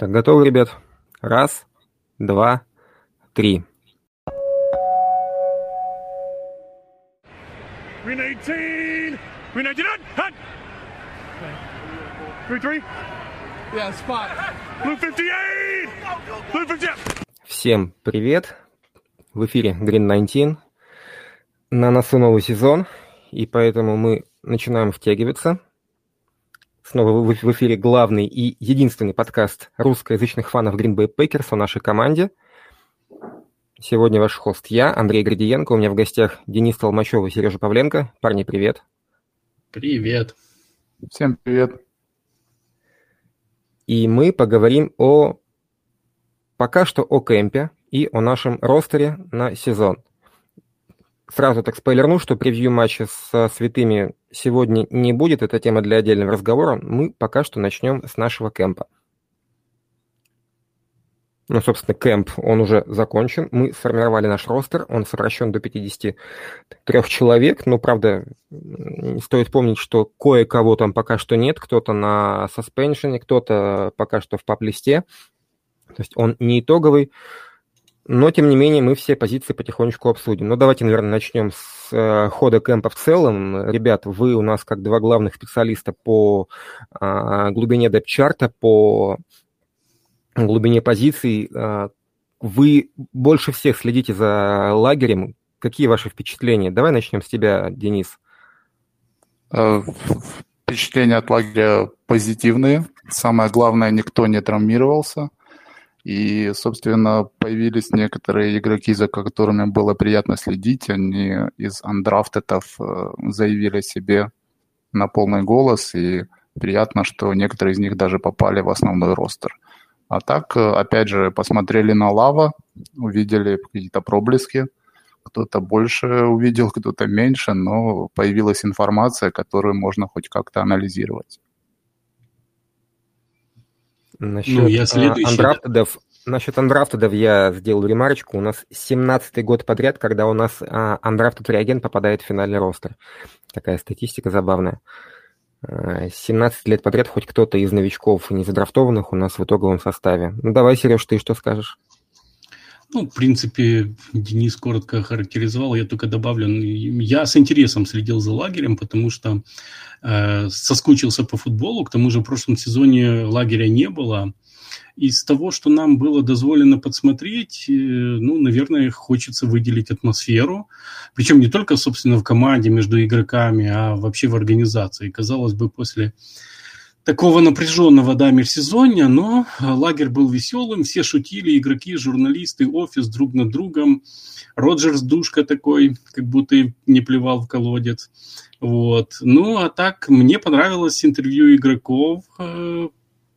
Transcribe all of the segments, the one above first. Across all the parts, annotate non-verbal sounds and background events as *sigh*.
Так, готовы, ребят? Раз, два, три. Green 18! Green 19! Hut! Green 3? Yeah, spot. Blue 58! Blue 58! Всем привет! В эфире Green 19. На носу новый сезон, и поэтому мы начинаем втягиваться – Снова в эфире главный и единственный подкаст русскоязычных фанов Green Bay Packers о нашей команде. Сегодня ваш хост я, Андрей Градиенко. У меня в гостях Денис Толмачев и Сережа Павленко. Парни, привет. Привет. Всем привет. И мы поговорим о пока что о кемпе и о нашем ростере на сезон. Сразу так спойлерну, что превью матча со святыми сегодня не будет. Это тема для отдельного разговора. Мы пока что начнем с нашего кемпа. Ну, собственно, кемп, он уже закончен. Мы сформировали наш ростер, он сокращен до 53 человек. Но, правда, стоит помнить, что кое-кого там пока что нет. Кто-то на саспеншене, кто-то пока что в пап-листе. То есть он не итоговый. Но, тем не менее, мы все позиции потихонечку обсудим. Но давайте, наверное, начнем с э, хода кемпа в целом. Ребят, вы у нас как два главных специалиста по э, глубине депчарта, по глубине позиций. Э, вы больше всех следите за лагерем. Какие ваши впечатления? Давай начнем с тебя, Денис. Э, впечатления от лагеря позитивные. Самое главное, никто не травмировался. И, собственно, появились некоторые игроки, за которыми было приятно следить. Они из андрафтетов э, заявили себе на полный голос, и приятно, что некоторые из них даже попали в основной ростер. А так, э, опять же, посмотрели на Лава, увидели какие-то проблески. Кто-то больше увидел, кто-то меньше, но появилась информация, которую можно хоть как-то анализировать. Насчет ну, я следующий. андрафтедов, насчет андрафтедов я сделал ремарочку. У нас 17-й год подряд, когда у нас а, андрафтед реагент попадает в финальный ростер. Такая статистика забавная. 17 а, лет подряд хоть кто-то из новичков не задрафтованных у нас в итоговом составе. Ну давай, Сереж, ты что скажешь? Ну, в принципе, Денис коротко охарактеризовал, я только добавлю. Я с интересом следил за лагерем, потому что э, соскучился по футболу. К тому же в прошлом сезоне лагеря не было. Из того, что нам было дозволено подсмотреть, э, ну, наверное, хочется выделить атмосферу. Причем не только, собственно, в команде между игроками, а вообще в организации. Казалось бы, после такого напряженного, да, межсезонья, но лагерь был веселым, все шутили, игроки, журналисты, офис друг над другом. Роджерс душка такой, как будто не плевал в колодец. Вот. Ну, а так, мне понравилось интервью игроков. Э,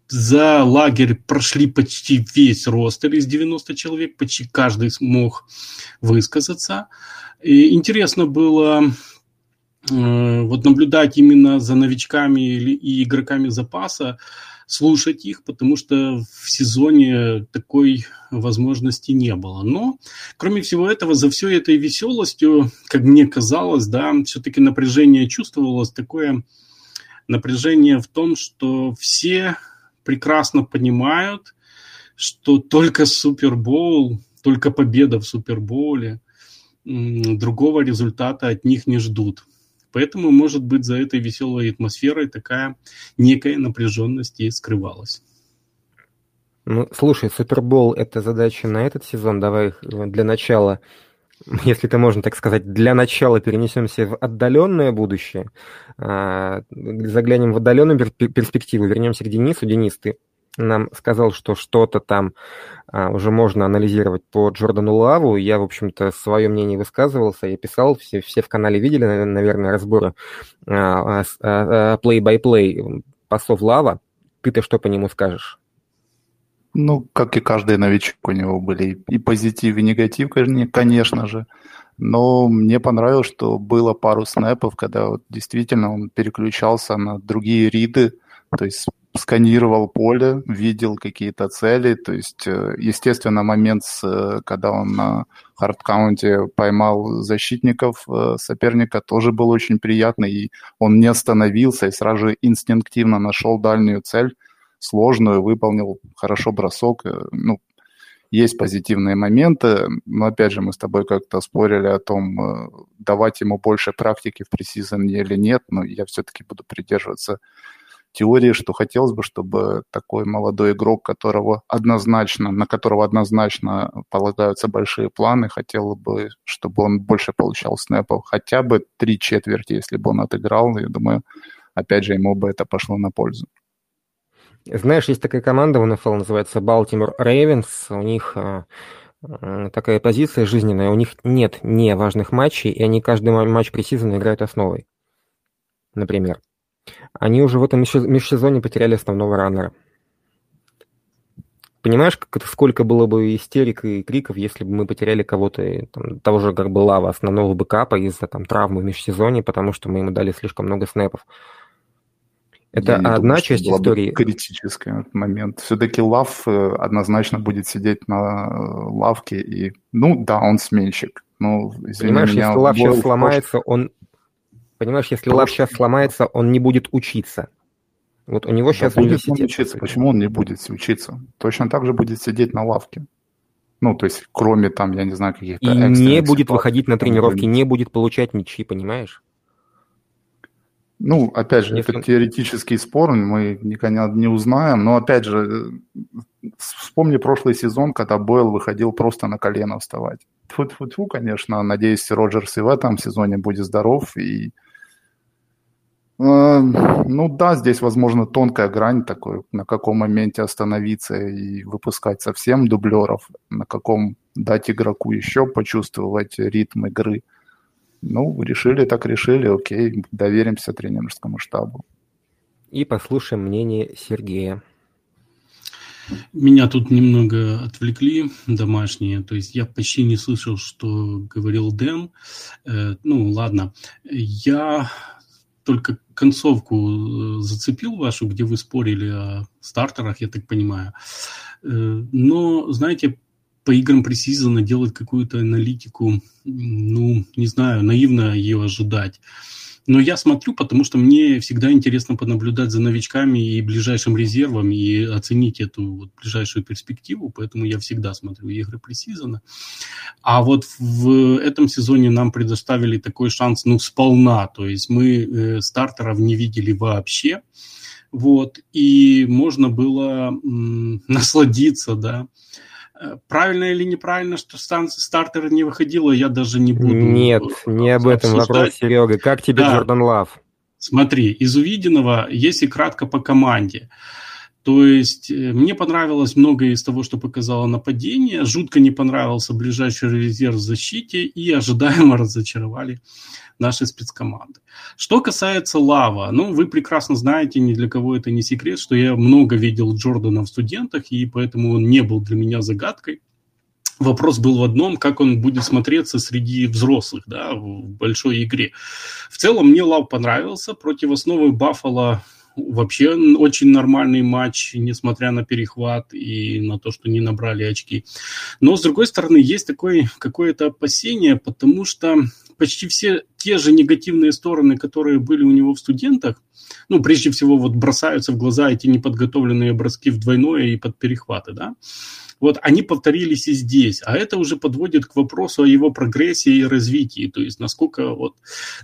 за лагерь прошли почти весь ростер из 90 человек, почти каждый смог высказаться. И интересно было Э, вот наблюдать именно за новичками и игроками запаса, слушать их, потому что в сезоне такой возможности не было. Но, кроме всего этого, за всей этой веселостью, как мне казалось, да, все-таки напряжение чувствовалось, такое напряжение в том, что все прекрасно понимают, что только Супербоул, только победа в Супербоуле, другого результата от них не ждут. Поэтому, может быть, за этой веселой атмосферой такая некая напряженность и скрывалась. Ну, слушай, Супербол – это задача на этот сезон. Давай для начала, *laughs* если это можно так сказать, для начала перенесемся в отдаленное будущее. А, заглянем в отдаленную перспективу, вернемся к Денису. Денис, ты нам сказал, что что-то там а, уже можно анализировать по Джордану Лаву. Я, в общем-то, свое мнение высказывался, я писал, все, все в канале видели, наверное, разборы а, а, play-by-play а, пасов Лава. Ты-то что по нему скажешь? Ну, как и каждый новичок, у него были и позитив, и негатив, конечно же. Но мне понравилось, что было пару снэпов, когда вот действительно он переключался на другие риды, то есть сканировал поле, видел какие-то цели. То есть, э, естественно, момент, с, когда он на хардкаунте поймал защитников э, соперника, тоже был очень приятный. И он не остановился и сразу же инстинктивно нашел дальнюю цель. сложную, выполнил хорошо бросок. Э, ну, есть позитивные моменты, но опять же мы с тобой как-то спорили о том, э, давать ему больше практики в пресизоне или нет, но я все-таки буду придерживаться теории, что хотелось бы, чтобы такой молодой игрок, которого однозначно, на которого однозначно полагаются большие планы, хотел бы, чтобы он больше получал снэпов, хотя бы три четверти, если бы он отыграл, я думаю, опять же, ему бы это пошло на пользу. Знаешь, есть такая команда в НФЛ, называется Baltimore Ravens, у них а, а, такая позиция жизненная, у них нет неважных матчей, и они каждый матч пресизона играют основой, например. Они уже в этом межсезоне потеряли основного раннера. Понимаешь, как сколько было бы истерик и криков, если бы мы потеряли кого-то, там, того же как бы Лава, основного бэкапа из-за там, травмы в межсезонье, потому что мы ему дали слишком много снэпов. Это одна думаю, часть истории. Критический момент. Все-таки Лав э, однозначно будет сидеть на э, лавке и, ну да, он сменщик. Ну, Понимаешь, меня, если Лав сейчас сломается, он Понимаешь, если Лав сейчас сломается, он не будет учиться. Вот у него да сейчас будет он учиться. Почему он не будет учиться? Точно так же будет сидеть на лавке. Ну, то есть, кроме там, я не знаю, каких-то... И не будет выходить на тренировки, не будет получать ничьи, понимаешь? Ну, опять же, Если... это теоретический спор, мы никогда не узнаем, но, опять же, вспомни прошлый сезон, когда Бойл выходил просто на колено вставать. Тьфу-тьфу-тьфу, конечно, надеюсь, Роджерс и в этом сезоне будет здоров, и Э, ну да, здесь, возможно, тонкая грань такой, на каком моменте остановиться и выпускать совсем дублеров, на каком дать игроку еще почувствовать ритм игры. Ну, решили так решили, окей, доверимся тренерскому штабу. И послушаем мнение Сергея. Меня тут немного отвлекли домашние, то есть я почти не слышал, что говорил Дэн. Э, ну, ладно. Я только концовку э, зацепил вашу, где вы спорили о стартерах, я так понимаю. Э, но, знаете, по играм пресизона делать какую-то аналитику, ну, не знаю, наивно ее ожидать. Но я смотрю, потому что мне всегда интересно понаблюдать за новичками и ближайшим резервом и оценить эту вот ближайшую перспективу, поэтому я всегда смотрю игры пресизона. А вот в этом сезоне нам предоставили такой шанс, ну, сполна, то есть мы э, стартеров не видели вообще, вот, и можно было м, *laughs* насладиться, да, правильно или неправильно, что стартер не выходила, я даже не буду Нет, не об этом вопрос, Серега. Как тебе да. Джордан Лав? Смотри, из увиденного, если кратко по команде, то есть э, мне понравилось многое из того, что показало нападение, жутко не понравился ближайший резерв в защите и ожидаемо *laughs* разочаровали нашей спецкоманды. Что касается Лава, ну, вы прекрасно знаете, ни для кого это не секрет, что я много видел Джордана в студентах, и поэтому он не был для меня загадкой. Вопрос был в одном, как он будет смотреться среди взрослых, да, в большой игре. В целом мне Лав понравился. Против основы Баффала вообще очень нормальный матч, несмотря на перехват и на то, что не набрали очки. Но, с другой стороны, есть такое какое-то опасение, потому что почти все те же негативные стороны, которые были у него в студентах, ну, прежде всего, вот бросаются в глаза эти неподготовленные броски в двойное и под перехваты, да, вот они повторились и здесь, а это уже подводит к вопросу о его прогрессии и развитии, то есть насколько вот...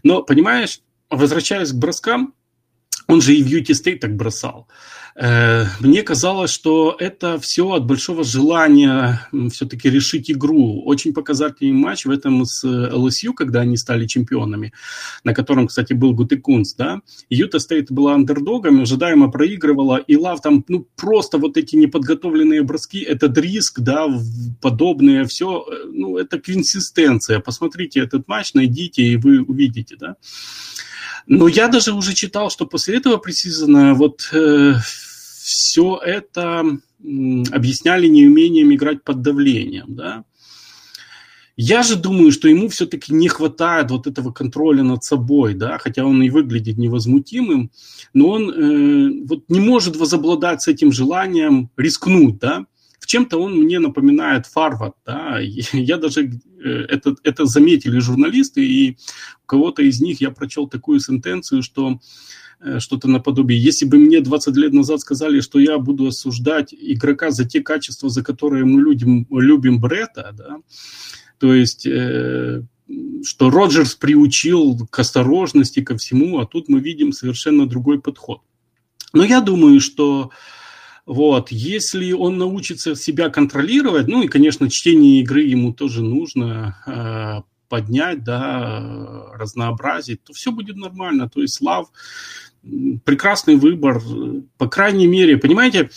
Но, понимаешь, возвращаясь к броскам, он же и в Юти Стейт так бросал. Э, мне казалось, что это все от большого желания все-таки решить игру. Очень показательный матч в этом с LSU, когда они стали чемпионами, на котором, кстати, был Гутекунст, да. Utah State была андердогом, ожидаемо проигрывала, и Лав там, ну, просто вот эти неподготовленные броски, этот риск, да, подобное все, э, ну, это консистенция. Посмотрите этот матч, найдите, и вы увидите, да. Но я даже уже читал, что после этого пресизона вот э, все это объясняли неумением играть под давлением, да. Я же думаю, что ему все-таки не хватает вот этого контроля над собой, да, хотя он и выглядит невозмутимым, но он э, вот не может возобладать с этим желанием рискнуть, да, в чем-то он мне напоминает Фарвард, да, *laughs* я даже, э, это, это заметили журналисты, и у кого-то из них я прочел такую сентенцию, что э, что-то наподобие. Если бы мне 20 лет назад сказали, что я буду осуждать игрока за те качества, за которые мы любим, любим Брета, да, то есть э, что Роджерс приучил к осторожности, ко всему, а тут мы видим совершенно другой подход. Но я думаю, что вот, если он научится себя контролировать, ну и, конечно, чтение игры ему тоже нужно э, поднять, да, разнообразить, то все будет нормально. То есть Лав прекрасный выбор, по крайней мере, понимаете,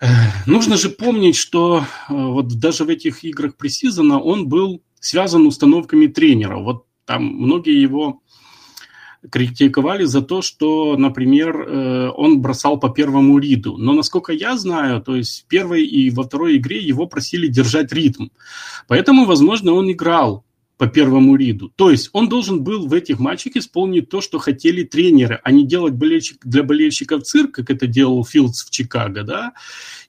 э, нужно же помнить, что э, вот даже в этих играх пресизона он был связан установками тренера. Вот там многие его критиковали за то, что, например, э, он бросал по первому риду. Но, насколько я знаю, то есть в первой и во второй игре его просили держать ритм. Поэтому, возможно, он играл по первому риду. То есть он должен был в этих матчах исполнить то, что хотели тренеры, а не делать болельщик, для болельщиков цирк, как это делал Филдс в Чикаго, да,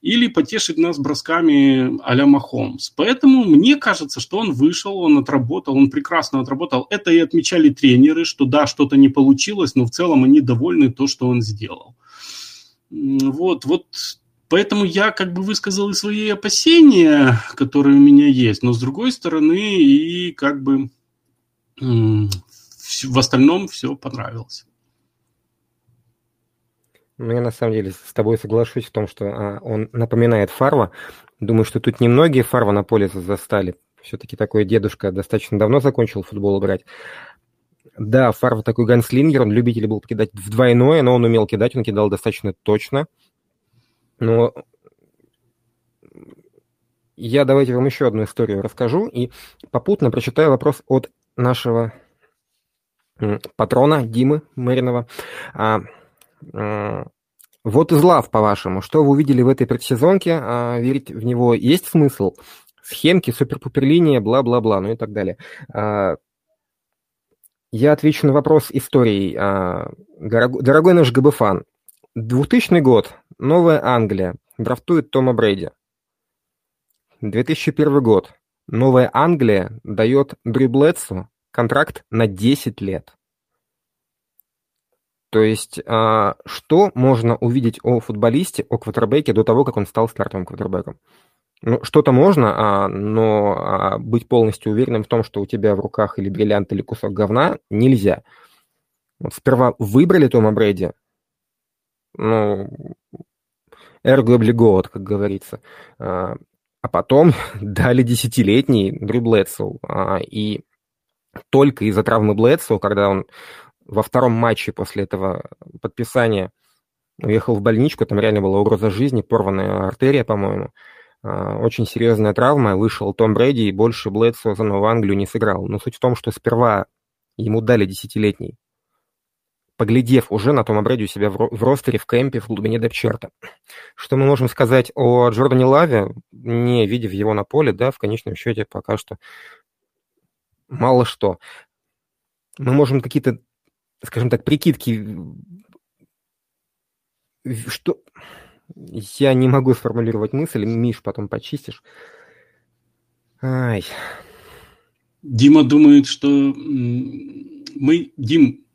или потешить нас бросками а-ля Махомс. Поэтому мне кажется, что он вышел, он отработал, он прекрасно отработал. Это и отмечали тренеры, что да, что-то не получилось, но в целом они довольны то, что он сделал. Вот, вот Поэтому я как бы высказал и свои опасения, которые у меня есть, но с другой стороны и как бы в остальном все понравилось. Ну, я на самом деле с тобой соглашусь в том, что а, он напоминает Фарва. Думаю, что тут немногие Фарва на поле застали. Все-таки такой дедушка достаточно давно закончил футбол играть. Да, Фарва такой ганслингер, он любитель был кидать в двойное, но он умел кидать, он кидал достаточно точно. Но я давайте вам еще одну историю расскажу и попутно прочитаю вопрос от нашего патрона Димы Мэринова. А, вот из лав, по-вашему, что вы увидели в этой предсезонке? А, верить в него есть смысл? Схемки, супер-пупер-линия, бла-бла-бла, ну и так далее. А, я отвечу на вопрос историей. А, дорогой наш ГБ-фан, 2000 год, Новая Англия, драфтует Тома Брейди. 2001 год, Новая Англия дает Дрю Бледсо контракт на 10 лет. То есть, а, что можно увидеть о футболисте, о квотербеке до того, как он стал стартовым квотербеком? Ну, что-то можно, а, но а, быть полностью уверенным в том, что у тебя в руках или бриллиант, или кусок говна, нельзя. Вот сперва выбрали Тома Брейди, ну, эрго облиговат, как говорится. А, а потом *laughs* дали десятилетний Дрю Блэдсоу. А, и только из-за травмы Блэдсоу, когда он во втором матче после этого подписания уехал в больничку, там реально была угроза жизни, порванная артерия, по-моему, а, очень серьезная травма, вышел Том Брэди, и больше Блэдсоу за Новую Англию не сыграл. Но суть в том, что сперва ему дали десятилетний поглядев уже на Тома Брэди у себя в ростере, в кемпе, в глубине депчерта. Что мы можем сказать о Джордане Лаве, не видев его на поле, да, в конечном счете пока что мало что. Мы можем какие-то, скажем так, прикидки, что... Я не могу сформулировать мысль, Миш, потом почистишь. Ай. Дима думает, что мы, Дим,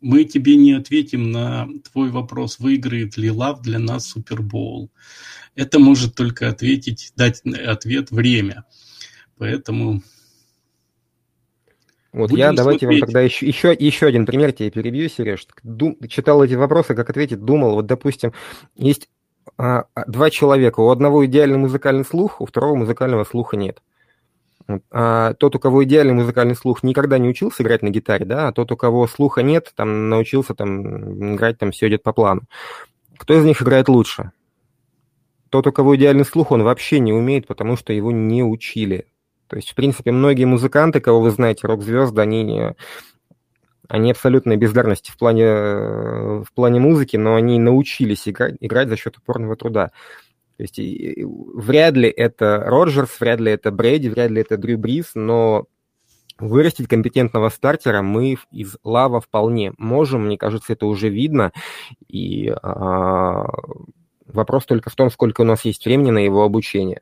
мы тебе не ответим на твой вопрос, выиграет ли Лав для нас Супербоул. Это может только ответить, дать ответ время. Поэтому... Вот я давайте смотреть. вам тогда еще, еще, еще один пример тебе перебью, Сереж. Дум, читал эти вопросы, как ответить, думал. Вот, допустим, есть а, два человека. У одного идеальный музыкальный слух, у второго музыкального слуха нет. А тот, у кого идеальный музыкальный слух, никогда не учился играть на гитаре, да, а тот, у кого слуха нет, там научился там играть, там все идет по плану. Кто из них играет лучше? Тот, у кого идеальный слух, он вообще не умеет, потому что его не учили. То есть, в принципе, многие музыканты, кого вы знаете, рок-звезды, они, не, они абсолютно бездарности в плане, в плане музыки, но они научились играть, играть за счет упорного труда. То есть вряд ли это Роджерс, вряд ли это Брэди, вряд ли это Дрю Брис, но вырастить компетентного стартера мы из лава вполне можем. Мне кажется, это уже видно. И а, Вопрос только в том, сколько у нас есть времени на его обучение.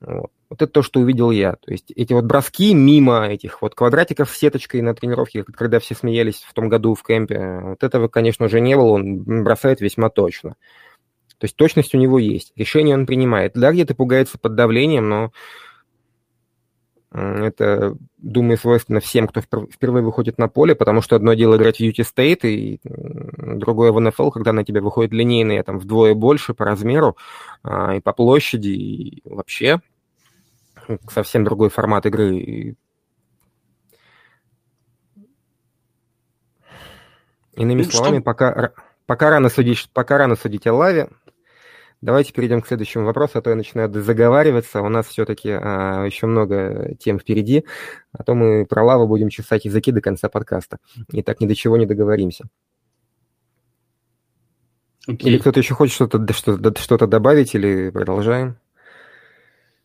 Вот. вот это то, что увидел я. То есть эти вот броски мимо этих вот квадратиков с сеточкой на тренировке, когда все смеялись в том году в кемпе, вот этого, конечно, уже не было, он бросает весьма точно. То есть точность у него есть, решение он принимает. Да, где-то пугается под давлением, но это, думаю, свойственно всем, кто впервые выходит на поле, потому что одно дело играть в UT State, и другое в NFL, когда на тебя выходит линейные там вдвое больше по размеру а, и по площади, и вообще совсем другой формат игры. Иными ну, словами, что... пока, пока, рано судить, пока рано судить о лаве, Давайте перейдем к следующему вопросу, а то я начинаю заговариваться. У нас все-таки а, еще много тем впереди, а то мы про лаву будем чесать языки до конца подкаста. И так ни до чего не договоримся. Okay. Или кто-то еще хочет что-то что что добавить, или продолжаем?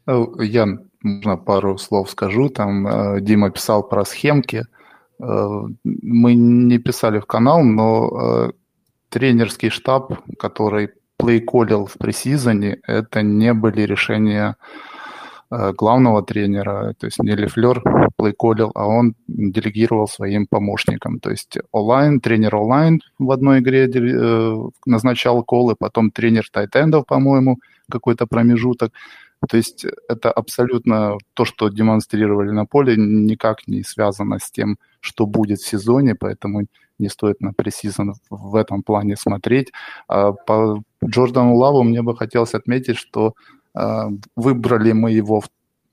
Э, я, можно пару слов скажу. Там э, Дима писал про схемки. Э, мы не писали в канал, но тренерский штаб, который плейколил в пресизоне, это не были решения э, главного тренера, то есть не Лефлер плейколил, а он делегировал своим помощникам. То есть онлайн, тренер онлайн в одной игре э, назначал колы, потом тренер тайтендов, по-моему, какой-то промежуток. То есть это абсолютно то, что демонстрировали на поле, никак не связано с тем, что будет в сезоне, поэтому не стоит на пресизон в этом плане смотреть. А по Джордану Лаву мне бы хотелось отметить, что а, выбрали мы его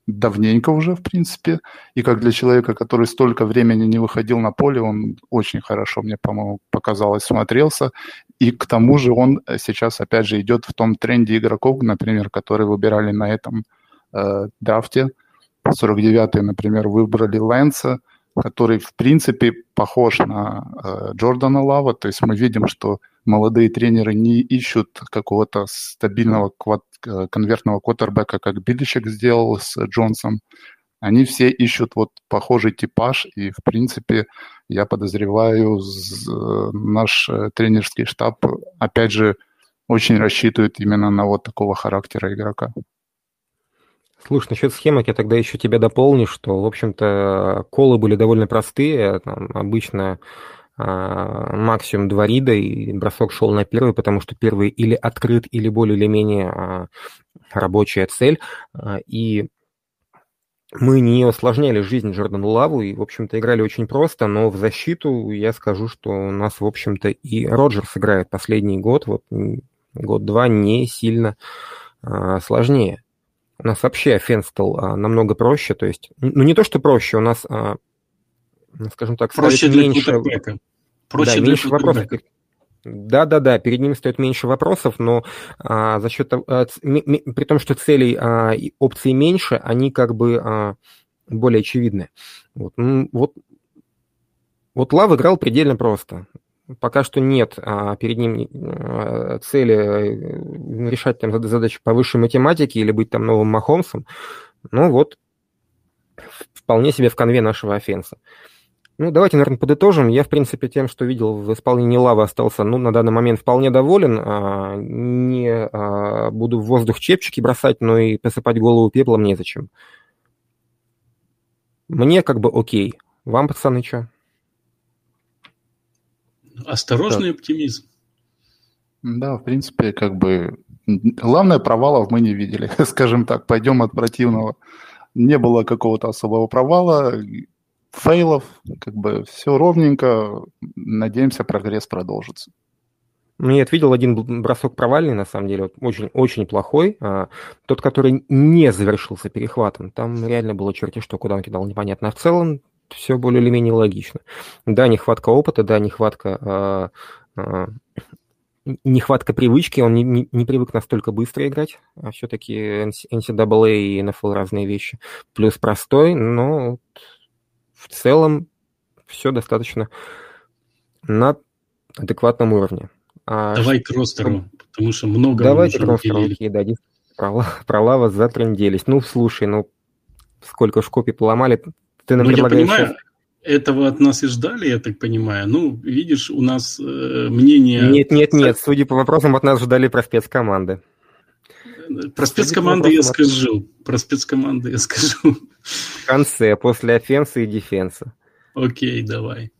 давненько уже, в принципе, и как для человека, который столько времени не выходил на поле, он очень хорошо, мне, по-моему, показалось, смотрелся, и к тому же он сейчас, опять же, идет в том тренде игроков, например, которые выбирали на этом э, драфте, 49-й, например, выбрали Лэнса, который, в принципе, похож на э, Джордана Лава. То есть мы видим, что молодые тренеры не ищут какого-то стабильного квад, э, конвертного квотербека, как Биличек сделал с Джонсом. Они все ищут вот похожий типаж, и, в принципе, я подозреваю, наш э, тренерский штаб, опять же, очень рассчитывает именно на вот такого характера игрока. Слушай, насчет схемок я тогда еще тебя дополню, что, в общем-то, колы были довольно простые. Там, обычно а, максимум два рида, и бросок шел на первый, потому что первый или открыт, или более или менее а, рабочая цель. А, и мы не усложняли жизнь Джордану Лаву и, в общем-то, играли очень просто, но в защиту я скажу, что у нас, в общем-то, и Роджерс играет последний год, вот год-два не сильно сложнее у нас вообще offense стал а, намного проще, то есть, ну не то, что проще, у нас, а, скажем так, проще для меньше, проще да, для меньше вопросов. Да, да, да, перед ним стоит меньше вопросов, но а, за счет а, ми, при том, что целей а, и опций меньше, они как бы а, более очевидны. Вот, ну, вот, вот Лав играл предельно просто пока что нет а, перед ним а, цели э, решать там задачи по высшей математике или быть там новым Махомсом. Ну вот, вполне себе в конве нашего офенса. Ну, давайте, наверное, подытожим. Я, в принципе, тем, что видел в исполнении Лавы, остался, ну, на данный момент вполне доволен. А, не а, буду в воздух чепчики бросать, но и посыпать голову пеплом незачем. Мне как бы окей. Вам, пацаны, что? Осторожный да. оптимизм. Да, в принципе, как бы главное провалов мы не видели, *laughs* скажем так, пойдем от противного. Не было какого-то особого провала, фейлов, как бы все ровненько, надеемся, прогресс продолжится. Ну, я видел один бросок провальный, на самом деле, очень, очень плохой. А, тот, который не завершился перехватом, там реально было черти что, куда он кидал, непонятно. А в целом все более или менее логично. Да, нехватка опыта, да, нехватка э, э, нехватка привычки, он не, не, не привык настолько быстро играть, а все-таки NCAA и NFL разные вещи. Плюс простой, но в целом все достаточно на адекватном уровне. А Давай к ростеру, потому что много Давайте к ростеру, окей, да, про, про лава затренделись. Ну, слушай, ну, сколько ж копий поломали, ты нам ну, предлагаешь... Я понимаю, этого от нас и ждали, я так понимаю. Ну, видишь, у нас э, мнение... Нет, нет, нет, судя по вопросам, от нас ждали про спецкоманды. Про спецкоманды я скажу. Про спецкоманды я скажу. В конце, после офенса и дефенса. Окей, давай.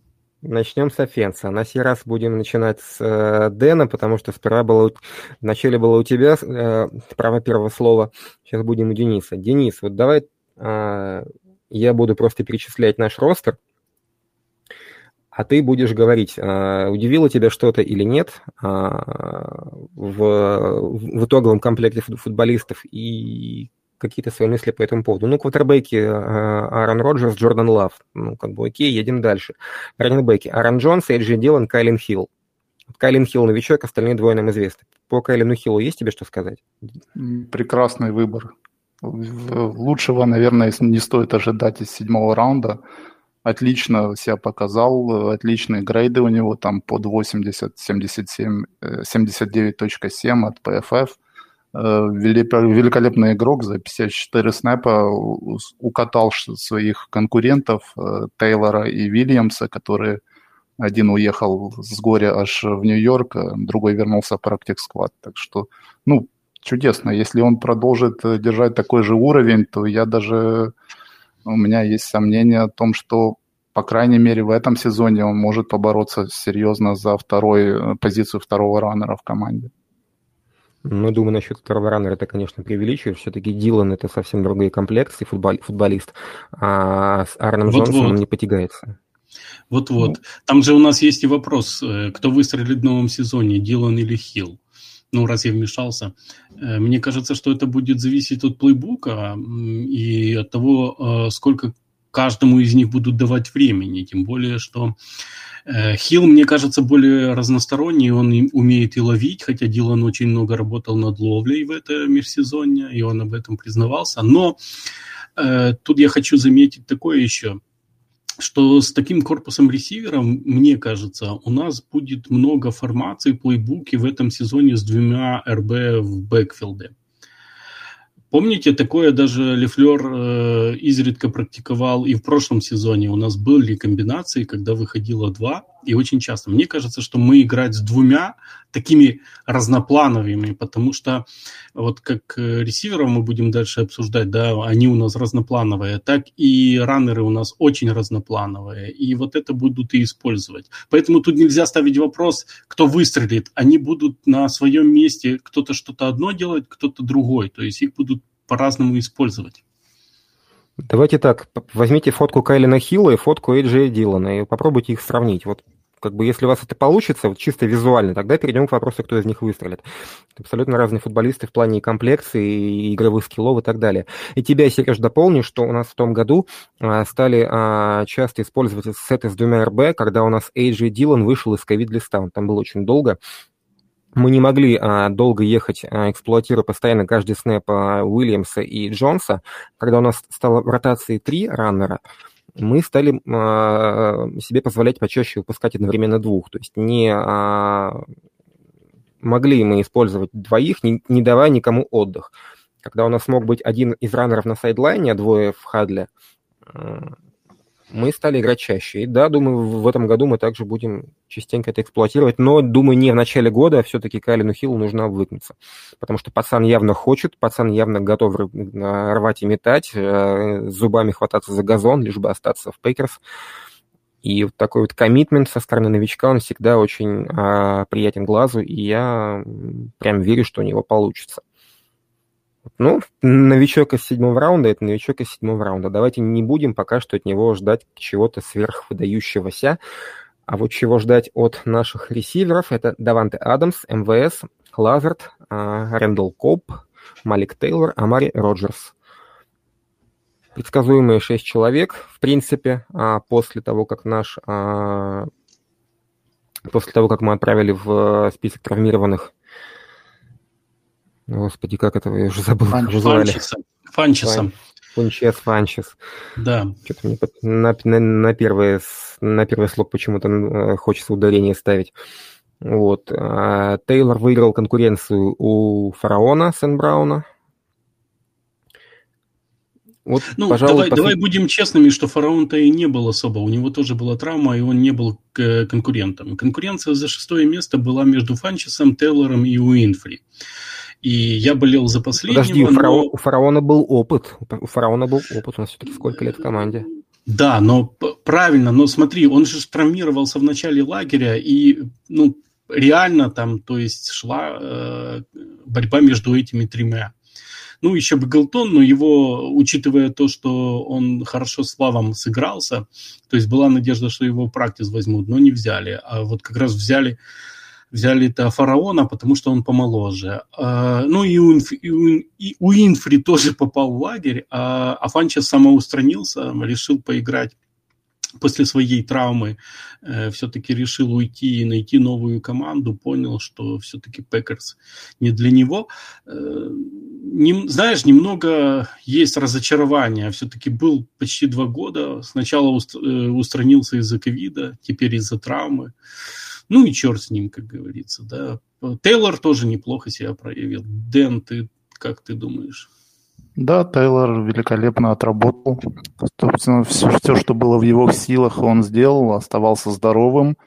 Начнем с офенса. На сей раз будем начинать с э, Дэна, потому что сперва было... Вначале было у тебя э, право первого слова. Сейчас будем у Дениса. Денис, вот давай э, я буду просто перечислять наш ростер, а ты будешь говорить, э, удивило тебя что-то или нет э, в, в итоговом комплекте футболистов и какие-то свои мысли по этому поводу. Ну, квотербеки э, Аарон Роджерс, Джордан Лав. Ну, как бы окей, едем дальше. Раннинбеки Аарон Джонс, Эйджи Дилан, Кайлин Хилл. Кайлин Хилл новичок, остальные двое нам известны. По Кайлину Хиллу есть тебе что сказать? Прекрасный выбор. Лучшего, наверное, не стоит ожидать из седьмого раунда. Отлично себя показал, отличные грейды у него, там под 80, 77, 79.7 от PFF. Э, великолепный игрок за 54 снэпа укатал своих конкурентов э, Тейлора и Вильямса, которые один уехал с горя аж в Нью-Йорк, а другой вернулся в практик сквад. Так что, ну, чудесно. Если он продолжит э, держать такой же уровень, то я даже... У меня есть сомнения о том, что, по крайней мере, в этом сезоне он может побороться серьезно за второй, позицию второго раннера в команде. Ну, думаю, насчет второго раннера это, конечно, преувеличиваешь. Все-таки Дилан это совсем другой комплекции, футбол, футболист, а с Арном вот Джонсоном вот. не потягается. Вот-вот. Ну. Там же у нас есть и вопрос, э, кто выстрелит в новом сезоне, Дилан или Хилл? Ну, раз я вмешался. Э, мне кажется, что это будет зависеть от плейбука и от того, э, сколько каждому из них будут давать времени. Тем более, что Э, Хилл, мне кажется, более разносторонний, он умеет и ловить, хотя Дилан очень много работал над ловлей в этом межсезонье, и он об этом признавался. Но тут я хочу заметить такое еще, что с таким корпусом ресиверов, мне кажется, у нас будет много формаций, плейбуки в этом сезоне с двумя РБ в бэкфилде. Помните, такое даже Лефлер э, изредка практиковал и в прошлом сезоне. У нас были комбинации, когда выходило два, и очень часто. Мне кажется, что мы играть с двумя такими разноплановыми, потому что вот как э, ресиверов мы будем дальше обсуждать, да, они у нас разноплановые, так и раннеры у нас очень разноплановые, и вот это будут и использовать. Поэтому тут нельзя ставить вопрос, кто выстрелит. Они будут на своем месте, кто-то что-то одно делать, кто-то другой, то есть их будут по-разному использовать. Давайте так, возьмите фотку Кайлина Хилла и фотку Эйджея Дилана и попробуйте их сравнить. Вот как бы если у вас это получится, вот чисто визуально, тогда перейдем к вопросу, кто из них выстрелит. Абсолютно разные футболисты в плане и комплекции, и игровых скиллов и так далее. И тебя, Сереж, дополню, что у нас в том году а, стали а, часто использовать сеты с двумя РБ, когда у нас Эйджи Дилан вышел из ковид-листа. Он там был очень долго. Мы не могли а, долго ехать, а, эксплуатируя постоянно каждый снэп а, Уильямса и Джонса. Когда у нас стало в ротации три раннера, мы стали а, себе позволять почаще выпускать одновременно двух. То есть не а, могли мы использовать двоих, не, не давая никому отдых. Когда у нас мог быть один из раннеров на сайдлайне, а двое в хадле, а, мы стали играть чаще. И да, думаю, в этом году мы также будем частенько это эксплуатировать, но, думаю, не в начале года, а все-таки Калину Хиллу нужно обвыкнуться. Потому что пацан явно хочет, пацан явно готов рвать и метать, э, зубами хвататься за газон, лишь бы остаться в Пейкерс. И вот такой вот коммитмент со стороны новичка, он всегда очень а, приятен глазу, и я прям верю, что у него получится. Ну, новичок из седьмого раунда – это новичок из седьмого раунда. Давайте не будем пока что от него ждать чего-то сверхвыдающегося. А вот чего ждать от наших ресиверов – это Даванте Адамс, МВС, Лазард, а, Рэндалл Коп, Малик Тейлор, Амари Роджерс. Предсказуемые шесть человек, в принципе, а, после того, как наш а, после того, как мы отправили в список травмированных Господи, как это я уже забыл, Фан, как звали. Фанчеса. Фунчес, Фанчес. Да. Что-то мне на, на, на, первое, на первый слог почему-то э, хочется ударение ставить. Вот. А Тейлор выиграл конкуренцию у Фараона Сен Брауна. Вот, ну, пожалуй, давай, послед... давай будем честными, что фараон-то и не был особо. У него тоже была травма, и он не был конкурентом. Конкуренция за шестое место была между Фанчесом, Тейлором и Уинфри. И я болел за последнего. Подожди, у, но... фараона, у фараона был опыт. У фараона был опыт. У нас все-таки сколько лет в команде? Да, но правильно, но смотри, он же травмировался в начале лагеря, и ну, реально там, то есть шла э, борьба между этими тремя. Ну, еще бы Гэлтон, но его, учитывая то, что он хорошо с Лавом сыгрался, то есть была надежда, что его в practice возьмут, но не взяли. А вот как раз взяли взяли-то фараона, потому что он помоложе. А, ну и, Уинф, и Уинфри тоже *laughs* попал в лагерь, а Фанчес самоустранился, решил поиграть после своей травмы э, все-таки решил уйти и найти новую команду, понял, что все-таки Пекерс не для него. Э, знаешь, немного есть разочарование. Все-таки был почти два года. Сначала э, устранился из-за ковида, теперь из-за травмы. Ну и черт с ним, как говорится. Да. Тейлор тоже неплохо себя проявил. Дэн, ты как ты думаешь? Да, Тейлор великолепно отработал. Собственно, все, все, что было в его силах, он сделал, оставался здоровым,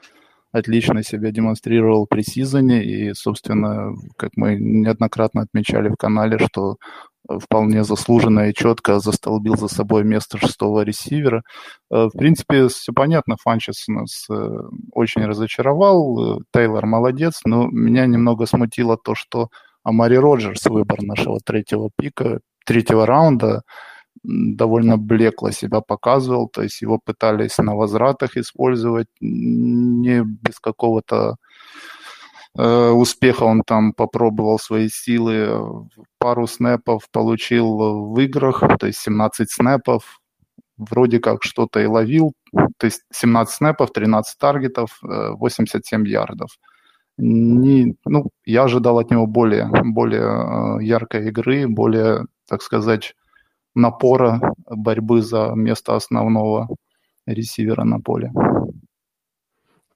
отлично себя демонстрировал при сезоне, и, собственно, как мы неоднократно отмечали в канале, что вполне заслуженно и четко застолбил за собой место шестого ресивера. Э, в принципе, все понятно, Фанчес нас э, очень разочаровал, Тейлор молодец, но меня немного смутило то, что Амари Роджерс, выбор нашего третьего пика, третьего раунда довольно блекло себя показывал, то есть его пытались на возвратах использовать, не без какого-то э, успеха он там попробовал свои силы, пару снэпов получил в играх, то есть 17 снэпов, вроде как что-то и ловил, то есть 17 снэпов, 13 таргетов, 87 э, ярдов. Не, ну, я ожидал от него более, более э, яркой игры, более так сказать, напора борьбы за место основного ресивера на поле.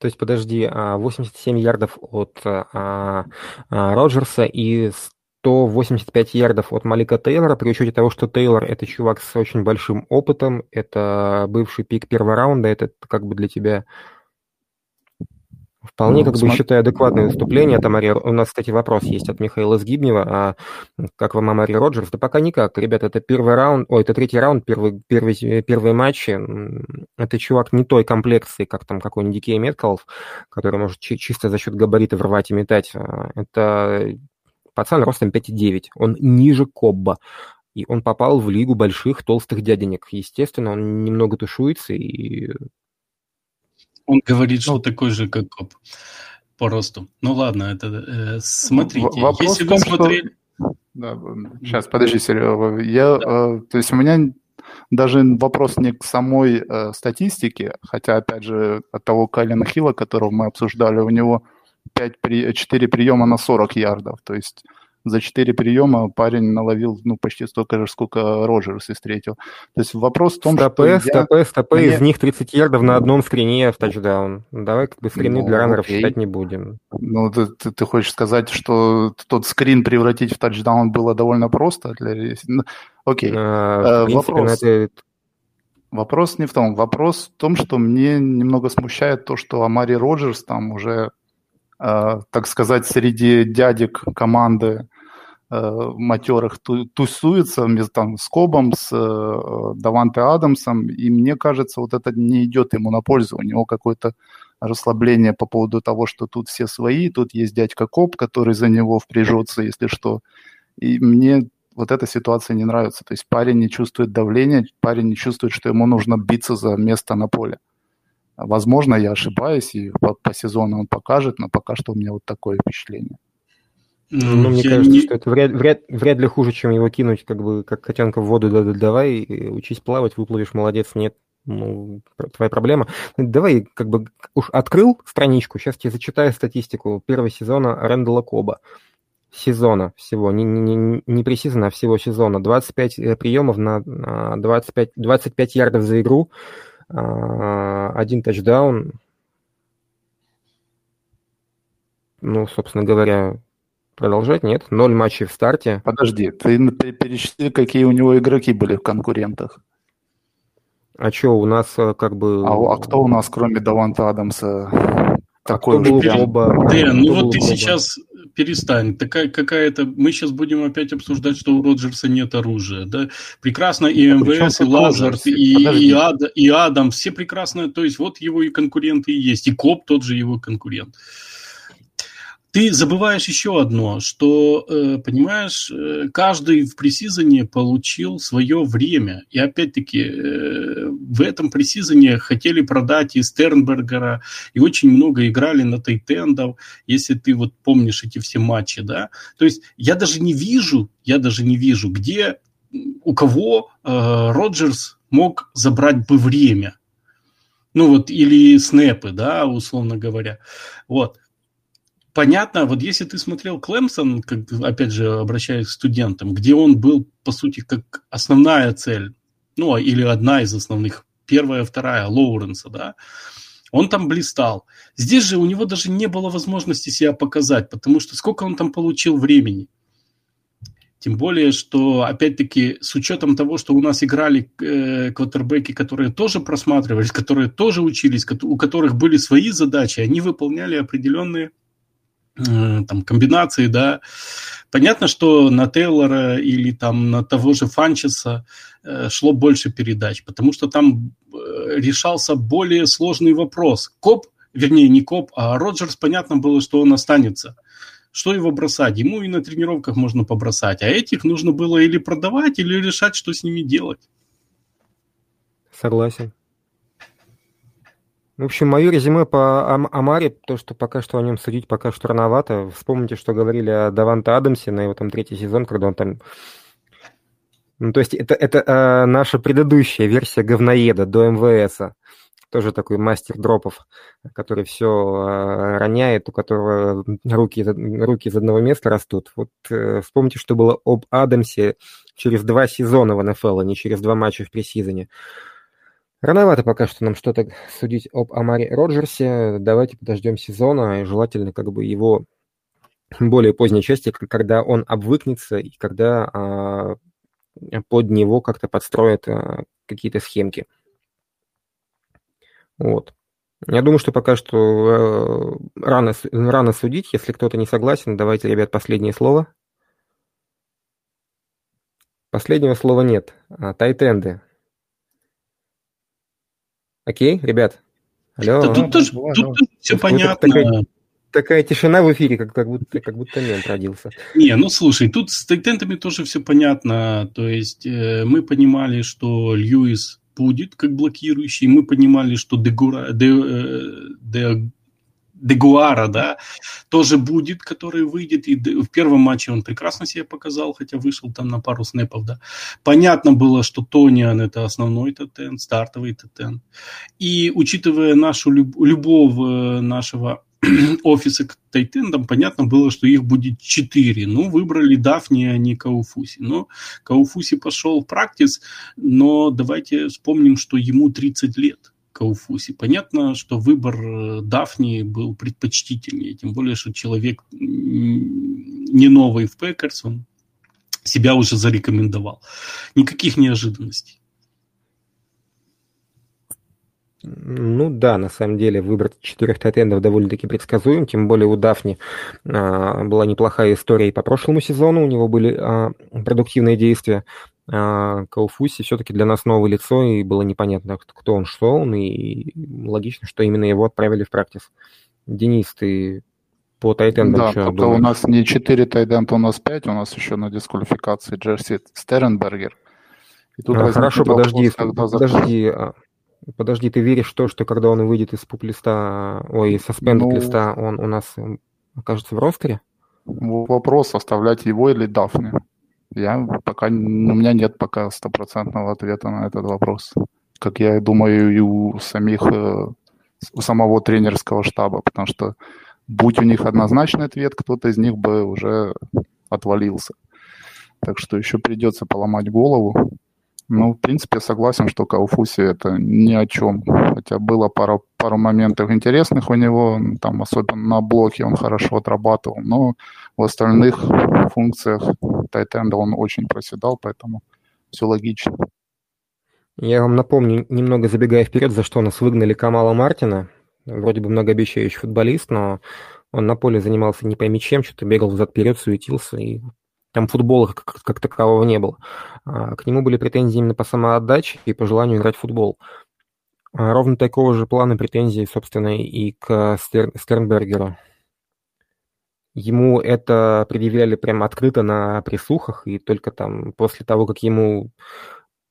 То есть, подожди, 87 а, ярдов от а, а, Роджерса и 185 ярдов от Малика Тейлора, при учете того, что Тейлор – это чувак с очень большим опытом, это бывший пик первого раунда, это как бы для тебя Вполне, ну, как бы, считаю, адекватное выступление. Там, у нас, кстати, вопрос есть от Михаила Сгибнева. А как вам Амари Роджерс? Да пока никак. Ребята, это первый раунд, ой, это третий раунд, первый, первый, первые матчи. Это чувак не той комплекции, как там какой-нибудь Дикей Меткалф, который может чисто за счет габаритов рвать и метать. А, это пацан ростом 5,9. Он ниже Кобба. И он попал в лигу больших толстых дяденек. Естественно, он немного тушуется и он говорит, что ну, такой же, как коп по росту. Ну ладно, это э, смотрите. Вопрос если вы том, смотрели... Что... Да, сейчас, подожди, Серега. Я, да. э, то есть у меня даже вопрос не к самой э, статистике, хотя, опять же, от того Калина Хилла, которого мы обсуждали, у него 5 при... 4 приема на 40 ярдов. То есть за четыре приема парень наловил ну, почти столько же, сколько Роджерс из третьего. То есть вопрос в том, стопы, что... Стопы, я... стопы, Мне... из них 30 ярдов на одном скрине в тачдаун. Давай как бы скрины ну, для раннеров окей. считать не будем. Ну, ты, ты, ты хочешь сказать, что тот скрин превратить в тачдаун было довольно просто? Для... Ну, окей. А, в принципе, вопрос... Это... Вопрос не в том. Вопрос в том, что мне немного смущает то, что Амари Роджерс там уже Э, так сказать, среди дядек команды э, матерых тусуется там, с Кобом, с э, Даванте Адамсом, и мне кажется, вот это не идет ему на пользу. У него какое-то расслабление по поводу того, что тут все свои, тут есть дядька Коб, который за него впряжется, если что. И мне вот эта ситуация не нравится. То есть парень не чувствует давления, парень не чувствует, что ему нужно биться за место на поле. Возможно, я ошибаюсь, и по, по сезону он покажет, но пока что у меня вот такое впечатление. Ну, ну мне кажется, не... что это вряд, вряд, вряд ли хуже, чем его кинуть, как бы, как котенка в воду, да, да, давай, учись плавать, выплывешь, молодец, нет, ну, твоя проблема. Давай, как бы, уж открыл страничку, сейчас тебе зачитаю статистику первого сезона Рэндала Коба. Сезона всего, не, не, не, не пресизона, а всего сезона. 25 э, приемов на 25, 25 ярдов за игру, один тачдаун. Ну, собственно говоря, Продолжать нет. Ноль матчей в старте. Подожди, ты перечисли, какие у него игроки были в конкурентах. А что, у нас э, как бы... А, а кто у нас, кроме Даванта Адамса, а такой уж прям... Оба... Дэн, ну вот ты сейчас перестань. Такая какая-то... Мы сейчас будем опять обсуждать, что у Роджерса нет оружия. Да? Прекрасно и а МВС, и Лазард, и, и, Ад, и Адам. Все прекрасно. То есть вот его и конкуренты и есть. И Коп тот же его конкурент. Ты забываешь еще одно, что, э, понимаешь, э, каждый в пресизоне получил свое время. И опять-таки э, в этом пресизоне хотели продать и Стернбергера, и очень много играли на тайтендов, если ты вот помнишь эти все матчи, да. То есть я даже не вижу, я даже не вижу, где, у кого Роджерс мог забрать бы время. Ну вот, или снэпы, да, условно говоря. Вот понятно, вот если ты смотрел Клемсон, как, опять же, обращаясь к студентам, где он был, по сути, как основная цель, ну, или одна из основных, первая, вторая, Лоуренса, да, он там блистал. Здесь же у него даже не было возможности себя показать, потому что сколько он там получил времени. Тем более, что, опять-таки, с учетом того, что у нас играли э, квотербеки, которые тоже просматривались, которые тоже учились, у которых были свои задачи, они выполняли определенные там, комбинации, да. Понятно, что на Тейлора или там на того же Фанчеса э, шло больше передач, потому что там э, решался более сложный вопрос. Коп, вернее, не Коп, а Роджерс, понятно было, что он останется. Что его бросать? Ему и на тренировках можно побросать, а этих нужно было или продавать, или решать, что с ними делать. Согласен. В общем, мое резюме по Ам- Амаре, то, что пока что о нем судить пока что рановато. Вспомните, что говорили о Даванте Адамсе на его там третий сезон, когда он там... Ну, то есть это, это э, наша предыдущая версия говноеда до МВСа. Тоже такой мастер дропов, который все э, роняет, у которого руки, руки из одного места растут. Вот э, вспомните, что было об Адамсе через два сезона в НФЛ, а не через два матча в пресизоне. Рановато пока что нам что-то судить об Амаре Роджерсе. Давайте подождем сезона, и желательно как бы его более поздней части, когда он обвыкнется и когда а, под него как-то подстроят а, какие-то схемки. Вот. Я думаю, что пока что э, рано, рано судить. Если кто-то не согласен, давайте, ребят, последнее слово. Последнего слова нет. А, тайтенды. Окей, ребят? Алло. Да тут тоже тут, тут все понятно. Такая, такая тишина в эфире, как, как, будто, как будто мент родился. Не, ну слушай, тут с тайтентами тоже все понятно. То есть э, мы понимали, что Льюис будет как блокирующий, мы понимали, что Дегура, де, э, де, Дегуара, да, тоже будет, который выйдет. И в первом матче он прекрасно себя показал, хотя вышел там на пару снэпов, да. Понятно было, что Тониан это основной ТТН, стартовый ТТН. И учитывая нашу любовь э, нашего *clears throat* офиса к тайтендам, понятно было, что их будет четыре. Ну, выбрали Дафни, а не Кауфуси. Но Кауфуси пошел в practice, но давайте вспомним, что ему 30 лет. Кауфуси. Понятно, что выбор э, Дафни был предпочтительнее, тем более, что человек не новый в Пекерс, он себя уже зарекомендовал. Никаких неожиданностей. Ну да, на самом деле выбор четырех тайтендов довольно-таки предсказуем, тем более у Дафни а, была неплохая история и по прошлому сезону, у него были а, продуктивные действия. А, все-таки для нас новое лицо, и было непонятно, кто он, что он, и логично, что именно его отправили в практис. Денис, ты по тайтендам Да, что только у нас не 4 тайтенда, у нас 5, у нас еще на дисквалификации Джерси Стеренбергер. И тут а, хорошо, подожди, вопрос, подожди, а, подожди, ты веришь в то, что когда он выйдет из пуп-листа, ой, из саспендед ну, листа, он у нас окажется в ростере? Вопрос, оставлять его или Дафни. Я пока, у меня нет пока стопроцентного ответа на этот вопрос. Как я думаю, и у самих, э, у самого тренерского штаба, потому что будь у них однозначный ответ, кто-то из них бы уже отвалился. Так что еще придется поломать голову. Ну, в принципе, согласен, что Кауфуси это ни о чем. Хотя было пару, пару моментов интересных у него, там особенно на блоке он хорошо отрабатывал, но в остальных функциях Тайтенда он очень проседал, поэтому все логично. Я вам напомню, немного забегая вперед, за что нас выгнали Камала Мартина. Вроде бы многообещающий футболист, но он на поле занимался не пойми чем, что-то бегал взад-вперед, суетился, и там футбола как, как такового не было. А, к нему были претензии именно по самоотдаче и по желанию играть в футбол. А, ровно такого же плана претензии, собственно, и к Стер, Стернбергеру. Ему это предъявляли прямо открыто на присухах, и только там после того, как ему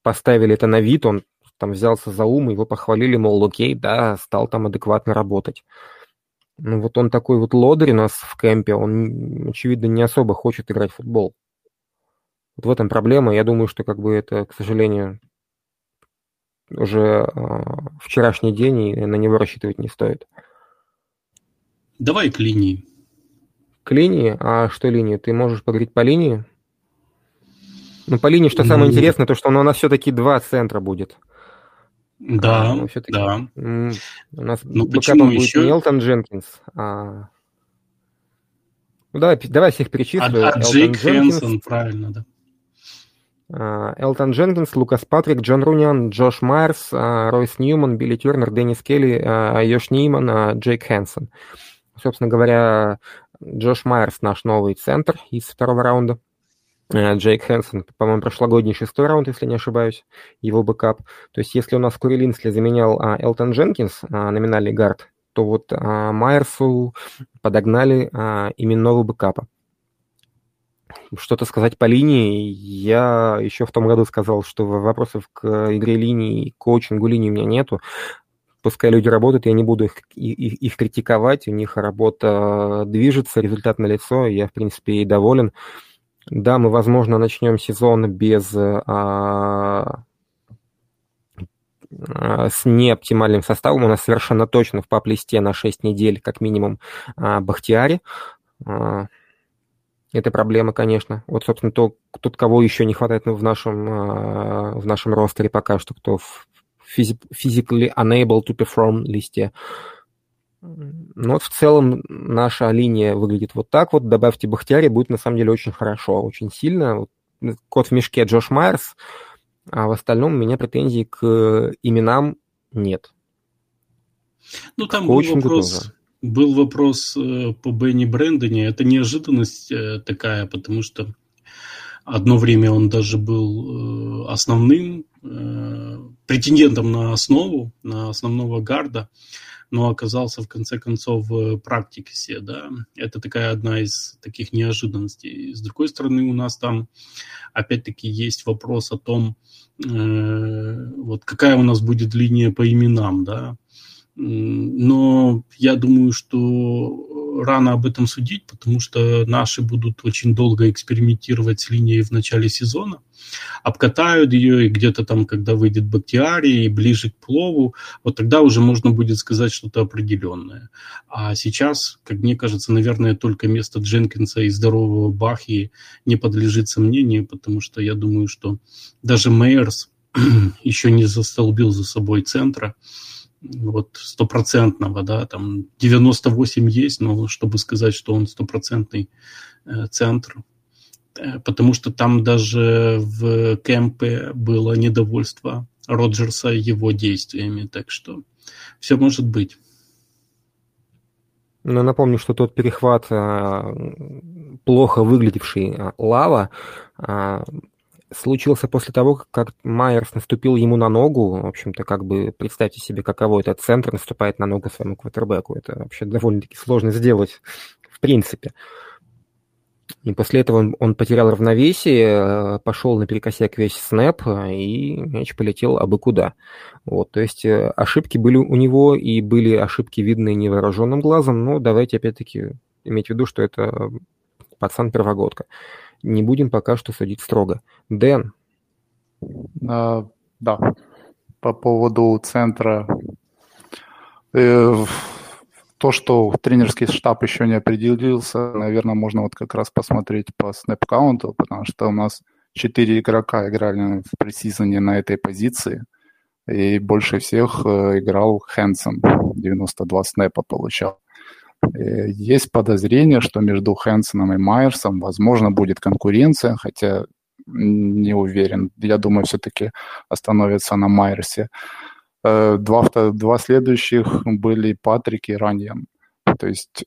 поставили это на вид, он там взялся за ум, его похвалили, мол, окей, да, стал там адекватно работать. Ну вот он такой вот лодырь у нас в кемпе, он, очевидно, не особо хочет играть в футбол. Вот в этом проблема. Я думаю, что как бы это, к сожалению, уже э, вчерашний день, и на него рассчитывать не стоит. Давай к линии. К линии? А что линии? Ты можешь поговорить по линии? Ну, по линии, что самое интересное, то, что у нас все-таки два центра будет. Да, а, да. У нас ну, почему будет еще? не Элтон Дженкинс, а... Ну, давай, давай всех перечислю. А, а Джейк Хэнсон, правильно, да. А, Элтон Дженкинс, Лукас Патрик, Джон Руниан, Джош Майерс, а, Ройс Ньюман, Билли Тернер, Деннис Келли, Йош Нейман, Джейк Хэнсон. Собственно говоря, Джош Майерс наш новый центр из второго раунда. Э, Джейк Хэнсон, по-моему, прошлогодний шестой раунд, если не ошибаюсь, его бэкап. То есть если у нас Кори Линсли заменял а, Элтон Дженкинс, а, номинальный гард, то вот а, Майерсу подогнали а, именного бэкапа. Что-то сказать по линии. Я еще в том году сказал, что вопросов к игре линии, коучингу линии у меня нету. Пускай люди работают, я не буду их, их, их критиковать, у них работа движется, результат налицо, я, в принципе, и доволен. Да, мы, возможно, начнем сезон без а, а, с неоптимальным составом. У нас совершенно точно в пап-листе на 6 недель, как минимум, а, Бахтиари. А, это проблема, конечно. Вот, собственно, то, тот, кого еще не хватает в нашем, а, в нашем ростере пока что, кто в physically unable to perform листе. Ну вот в целом наша линия выглядит вот так вот. Добавьте Бахтиари, будет на самом деле очень хорошо, очень сильно. Вот, кот в мешке Джош Майерс, а в остальном у меня претензий к именам нет. Ну там был вопрос, тоже. был вопрос э, по Бенни Брэндоне. Это неожиданность э, такая, потому что одно время он даже был э, основным претендентом на основу, на основного гарда но оказался в конце концов в практике, да, это такая одна из таких неожиданностей. С другой стороны, у нас там опять-таки есть вопрос о том, э, вот какая у нас будет линия по именам, да, но я думаю, что рано об этом судить, потому что наши будут очень долго экспериментировать с линией в начале сезона обкатают ее, и где-то там, когда выйдет Бактиарий, и ближе к плову, вот тогда уже можно будет сказать что-то определенное. А сейчас, как мне кажется, наверное, только место Дженкинса и здорового Бахи не подлежит сомнению, потому что я думаю, что даже Мейерс *clears throat* еще не застолбил за собой центра, вот стопроцентного, да, там 98 есть, но чтобы сказать, что он стопроцентный э, центр, Э, потому что там даже в кемпе было недовольство Роджерса его действиями, так что все может быть. Но напомню, что тот перехват, э, плохо выглядевший Лава, случился после того, как Майерс наступил ему на ногу. В общем-то, как бы представьте себе, каково это центр наступает на ногу своему квотербеку. Это вообще довольно-таки сложно сделать в принципе. И после этого он, он потерял равновесие, э, пошел на перекосяк весь снэп, и мяч полетел абы куда. Вот, то есть э, ошибки были у него, и были ошибки видны невооруженным глазом, но давайте опять-таки иметь в виду, что это пацан-первогодка. Не будем пока что судить строго. Дэн. А, да, по поводу центра. Э, то, что тренерский штаб еще не определился, наверное, можно вот как раз посмотреть по снэп-каунту, потому что у нас четыре игрока играли в пресизоне на этой позиции, и больше всех э, играл Хэнсон, 92 снэпа получал. И есть подозрение, что между Хэнсоном и Майерсом, возможно, будет конкуренция, хотя не уверен. Я думаю, все-таки остановится на Майерсе. Э, два, два следующих были Патрик и Раньян. То есть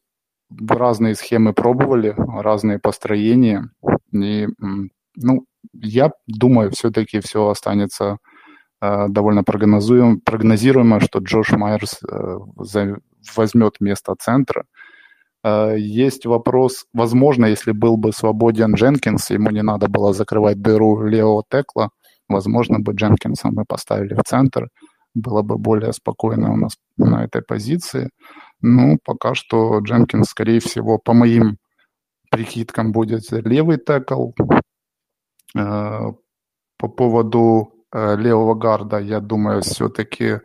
разные схемы пробовали, разные построения. И, ну, я думаю, все-таки все останется э, довольно прогнозируемо, что Джош Майерс э, возьмет место центра. Э, есть вопрос, возможно, если был бы свободен Дженкинс, ему не надо было закрывать дыру Лео Текла, возможно бы Дженкинса мы поставили в центр, было бы более спокойно у нас на этой позиции. Ну, пока что Дженкинс, скорее всего, по моим прикидкам, будет левый текл. Э, по поводу э, левого гарда, я думаю, все-таки,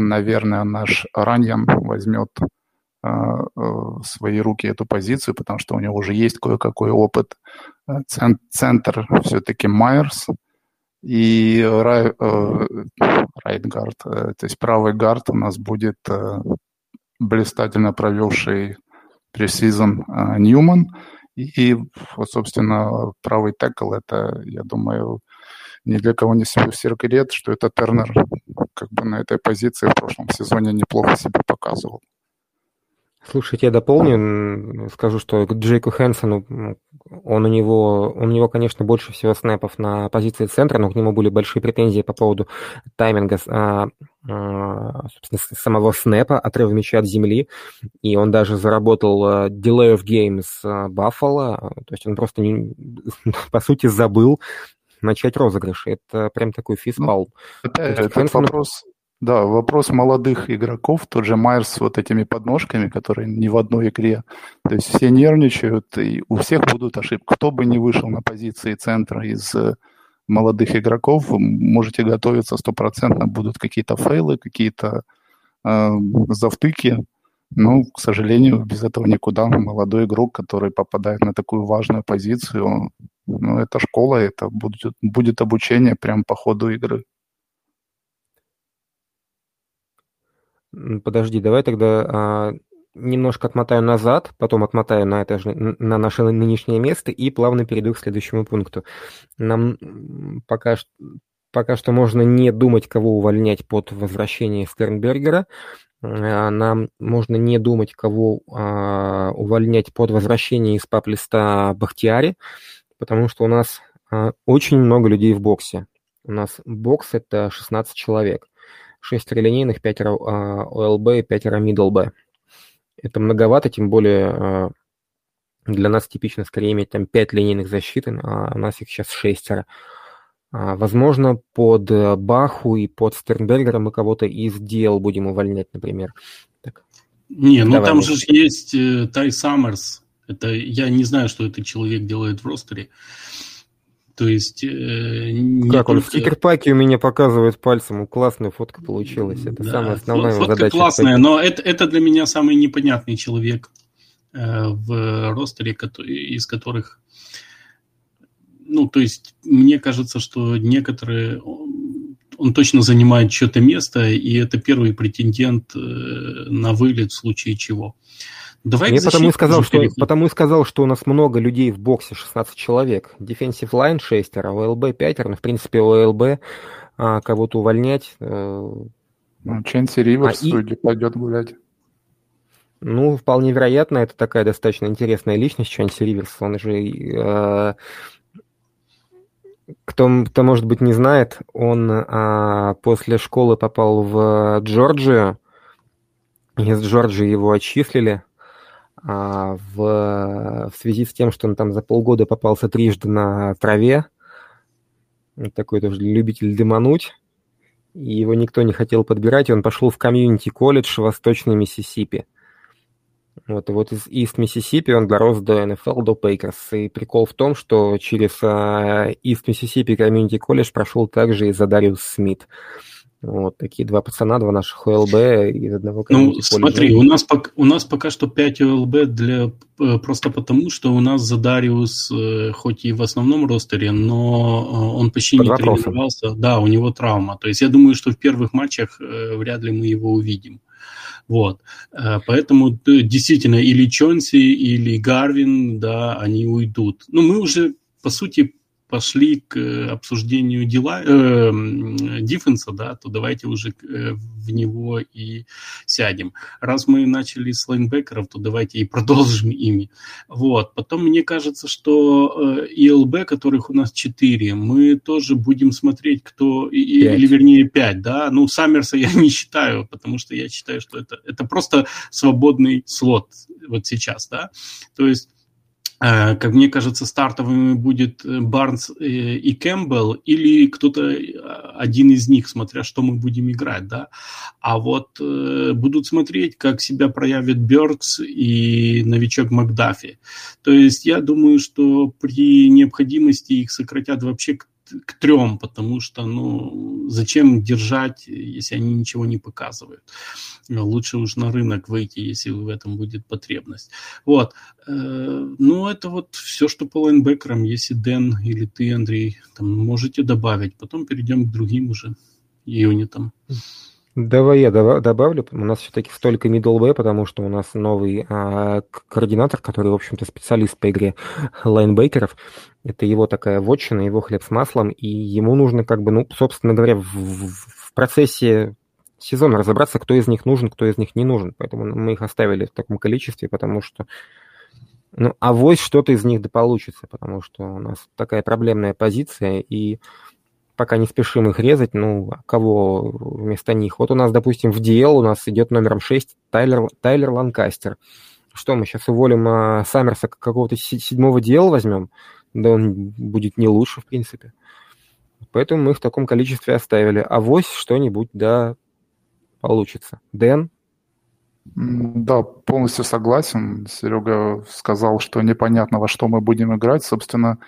наверное, наш Раньян возьмет в свои руки эту позицию, потому что у него уже есть кое-какой опыт. Центр все-таки Майерс и рай, райт-гард, то есть правый гард у нас будет блистательно провевший пресизон Ньюман. И, собственно, правый текл, это, я думаю, ни для кого не секрет, что это Тернер как бы на этой позиции в прошлом сезоне неплохо себя показывал. Слушайте, я дополню, скажу, что к Джейку Хэнсону, он у него, он у него, конечно, больше всего снэпов на позиции центра, но к нему были большие претензии по поводу тайминга, а, а, самого снэпа, отрыва мяча от земли, и он даже заработал а, delay of game с Buffalo, то есть он просто, не, *laughs* по сути, забыл начать розыгрыш. Это прям такой физпал. Ну, же, этот вопрос да, вопрос молодых игроков, тот же Майерс с вот этими подножками, которые не в одной игре. То есть все нервничают, и у всех будут ошибки. Кто бы не вышел на позиции центра из э, молодых игроков, можете готовиться стопроцентно, будут какие-то фейлы, какие-то э, завтыки. Но, к сожалению, без этого никуда. Молодой игрок, который попадает на такую важную позицию, ну, это школа, это будет, будет обучение прямо по ходу игры. Подожди, давай тогда а, немножко отмотаю назад, потом отмотаю на, это же, на наше нынешнее место и плавно перейду к следующему пункту. Нам пока, пока что можно не думать, кого увольнять под возвращение Стернбергера. А, нам можно не думать, кого а, увольнять под возвращение из пап-листа Бахтиари, потому что у нас а, очень много людей в боксе. У нас бокс – это 16 человек. 6 линейных, 5 ОЛБ и 5 middle B. Это многовато, тем более а, для нас типично скорее иметь там 5 линейных защит, а у нас их сейчас 6. А, возможно, под Баху и под Стернбергера мы кого-то из дел будем увольнять, например. Так. Не, ну Давай, там же есть э, Тай Саммерс. Это я не знаю, что этот человек делает в ростере. То есть... Э, как он в стикер-паке у меня показывает пальцем, классная фотка получилась. Это да, самая основная фотка задача. классная, но это, это для меня самый непонятный человек э, в ростере, из которых... Ну, то есть, мне кажется, что некоторые... Он точно занимает что-то место, и это первый претендент э, на вылет в случае чего. Давай Я потому и, сказал, что, потому и сказал, что у нас много людей в боксе, 16 человек. Defensive line 6, а ОЛБ 5, ну, в принципе, ОЛБ а, кого-то увольнять. Э... Ну, Ченси Риверс, а, и... пойдет гулять. Ну, вполне вероятно, это такая достаточно интересная личность, Ченси Риверс. Он же... Э, кто, кто, может быть, не знает, он а, после школы попал в Джорджию. Из Джорджии его отчислили а, в, в связи с тем, что он там за полгода попался трижды на траве, такой тоже любитель дымануть, и его никто не хотел подбирать, и он пошел в community-колледж Восточной Миссисипи. Вот, вот из East Mississippi он дорос до НФЛ, до Пейкерс. И прикол в том, что через East Mississippi community college прошел также и Задариус Смит. Вот такие два пацана, два наших ОЛБ из одного Ну, смотри, у нас, у нас пока что 5 ОЛБ для, э, просто потому, что у нас Задариус, э, хоть и в основном ростере, но он почти Под не вопросом. тренировался. Да, у него травма. То есть я думаю, что в первых матчах вряд ли мы его увидим. Вот. Поэтому действительно или Чонси, или Гарвин, да, они уйдут. Ну, мы уже, по сути, пошли к э, обсуждению дела, э, диффенса, да, то давайте уже э, в него и сядем. Раз мы начали с лайнбекеров, то давайте и продолжим *laughs* ими. Вот. Потом мне кажется, что э, ИЛБ, которых у нас 4, мы тоже будем смотреть, кто, 5. или вернее 5, да, ну, Саммерса я *laughs* не считаю, потому что я считаю, что это, это просто свободный слот вот сейчас, да, то есть как мне кажется, стартовыми будет э, Барнс э, и Кэмпбелл или кто-то один из них, смотря что мы будем играть, да. А вот будут смотреть, как себя проявит Бёркс и новичок Макдафи. То есть я думаю, что при необходимости их сократят вообще к трем, потому что, ну, зачем держать, если они ничего не показывают. Лучше уж на рынок выйти, если в этом будет потребность. Вот. Э, ну, это вот все, что по лайнбекерам. Если Дэн или ты, Андрей, там можете добавить. Потом перейдем к другим уже юнитам. Давай я добавлю. У нас все-таки столько middle потому что у нас новый а, координатор, который, в общем-то, специалист по игре лайнбекеров. Это его такая вотчина, его хлеб с маслом, и ему нужно, как бы, ну, собственно говоря, в, в процессе сезона разобраться, кто из них нужен, кто из них не нужен. Поэтому мы их оставили в таком количестве, потому что ну, авось что-то из них да получится, потому что у нас такая проблемная позиция, и пока не спешим их резать, ну, а кого вместо них? Вот у нас, допустим, в DL у нас идет номером 6 Тайлер, Тайлер Ланкастер. Что, мы сейчас уволим а, Саммерса какого-то седьмого DL возьмем? Да он будет не лучше, в принципе. Поэтому мы их в таком количестве оставили. А вось что-нибудь, да, получится. Дэн? Да, полностью согласен. Серега сказал, что непонятно, во что мы будем играть. Собственно,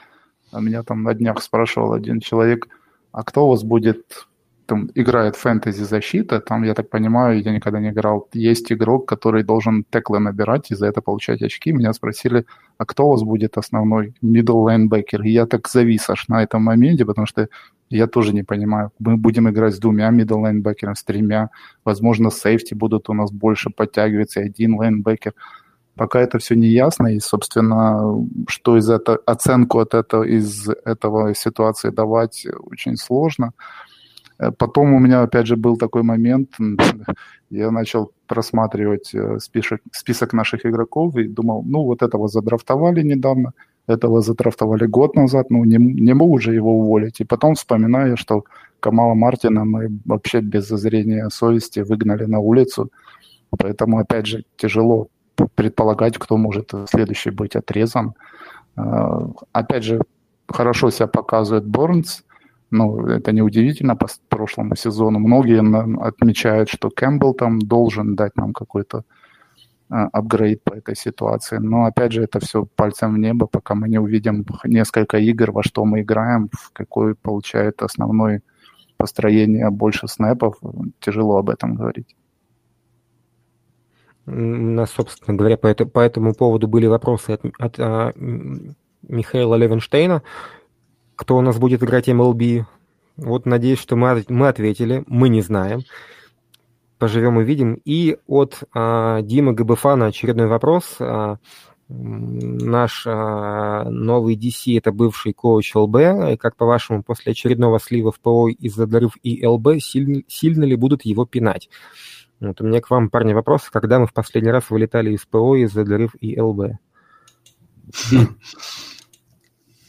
меня там на днях спрашивал один человек – а кто у вас будет, там, играет фэнтези защита, там, я так понимаю, я никогда не играл, есть игрок, который должен теклы набирать и за это получать очки. Меня спросили, а кто у вас будет основной middle linebacker? И я так завис аж на этом моменте, потому что я тоже не понимаю. Мы будем играть с двумя middle linebacker, с тремя. Возможно, сейфти будут у нас больше подтягиваться, один лайнбекер пока это все не ясно, и, собственно, что из этого, оценку от этого, из этого ситуации давать очень сложно. Э, потом у меня, опять же, был такой момент, я начал просматривать э, список, список наших игроков и думал, ну, вот этого задрафтовали недавно, этого задрафтовали год назад, ну, не, не могу же его уволить. И потом вспоминаю, что Камала Мартина мы вообще без зазрения совести выгнали на улицу, поэтому, опять же, тяжело предполагать, кто может следующий быть отрезан. А, опять же, хорошо себя показывает Борнс. Ну, это неудивительно по прошлому сезону. Многие отмечают, что Кэмпбелл там должен дать нам какой-то а, апгрейд по этой ситуации. Но опять же, это все пальцем в небо, пока мы не увидим несколько игр, во что мы играем, в какой получает основной построение больше снэпов, тяжело об этом говорить. Нас, собственно говоря, по, это, по этому поводу были вопросы от, от а, Михаила Левенштейна. Кто у нас будет играть MLB? Вот надеюсь, что мы, мы ответили. Мы не знаем. Поживем и видим. И от а, Димы Габефана очередной вопрос. А, наш а, новый DC – это бывший коуч ЛБ. Как по-вашему, после очередного слива в ПО из-за дорыв и ЛБ сильно, сильно ли будут его пинать? Вот у меня к вам, парни, вопрос. Когда мы в последний раз вылетали из ПО из-за дырыв и ЛБ?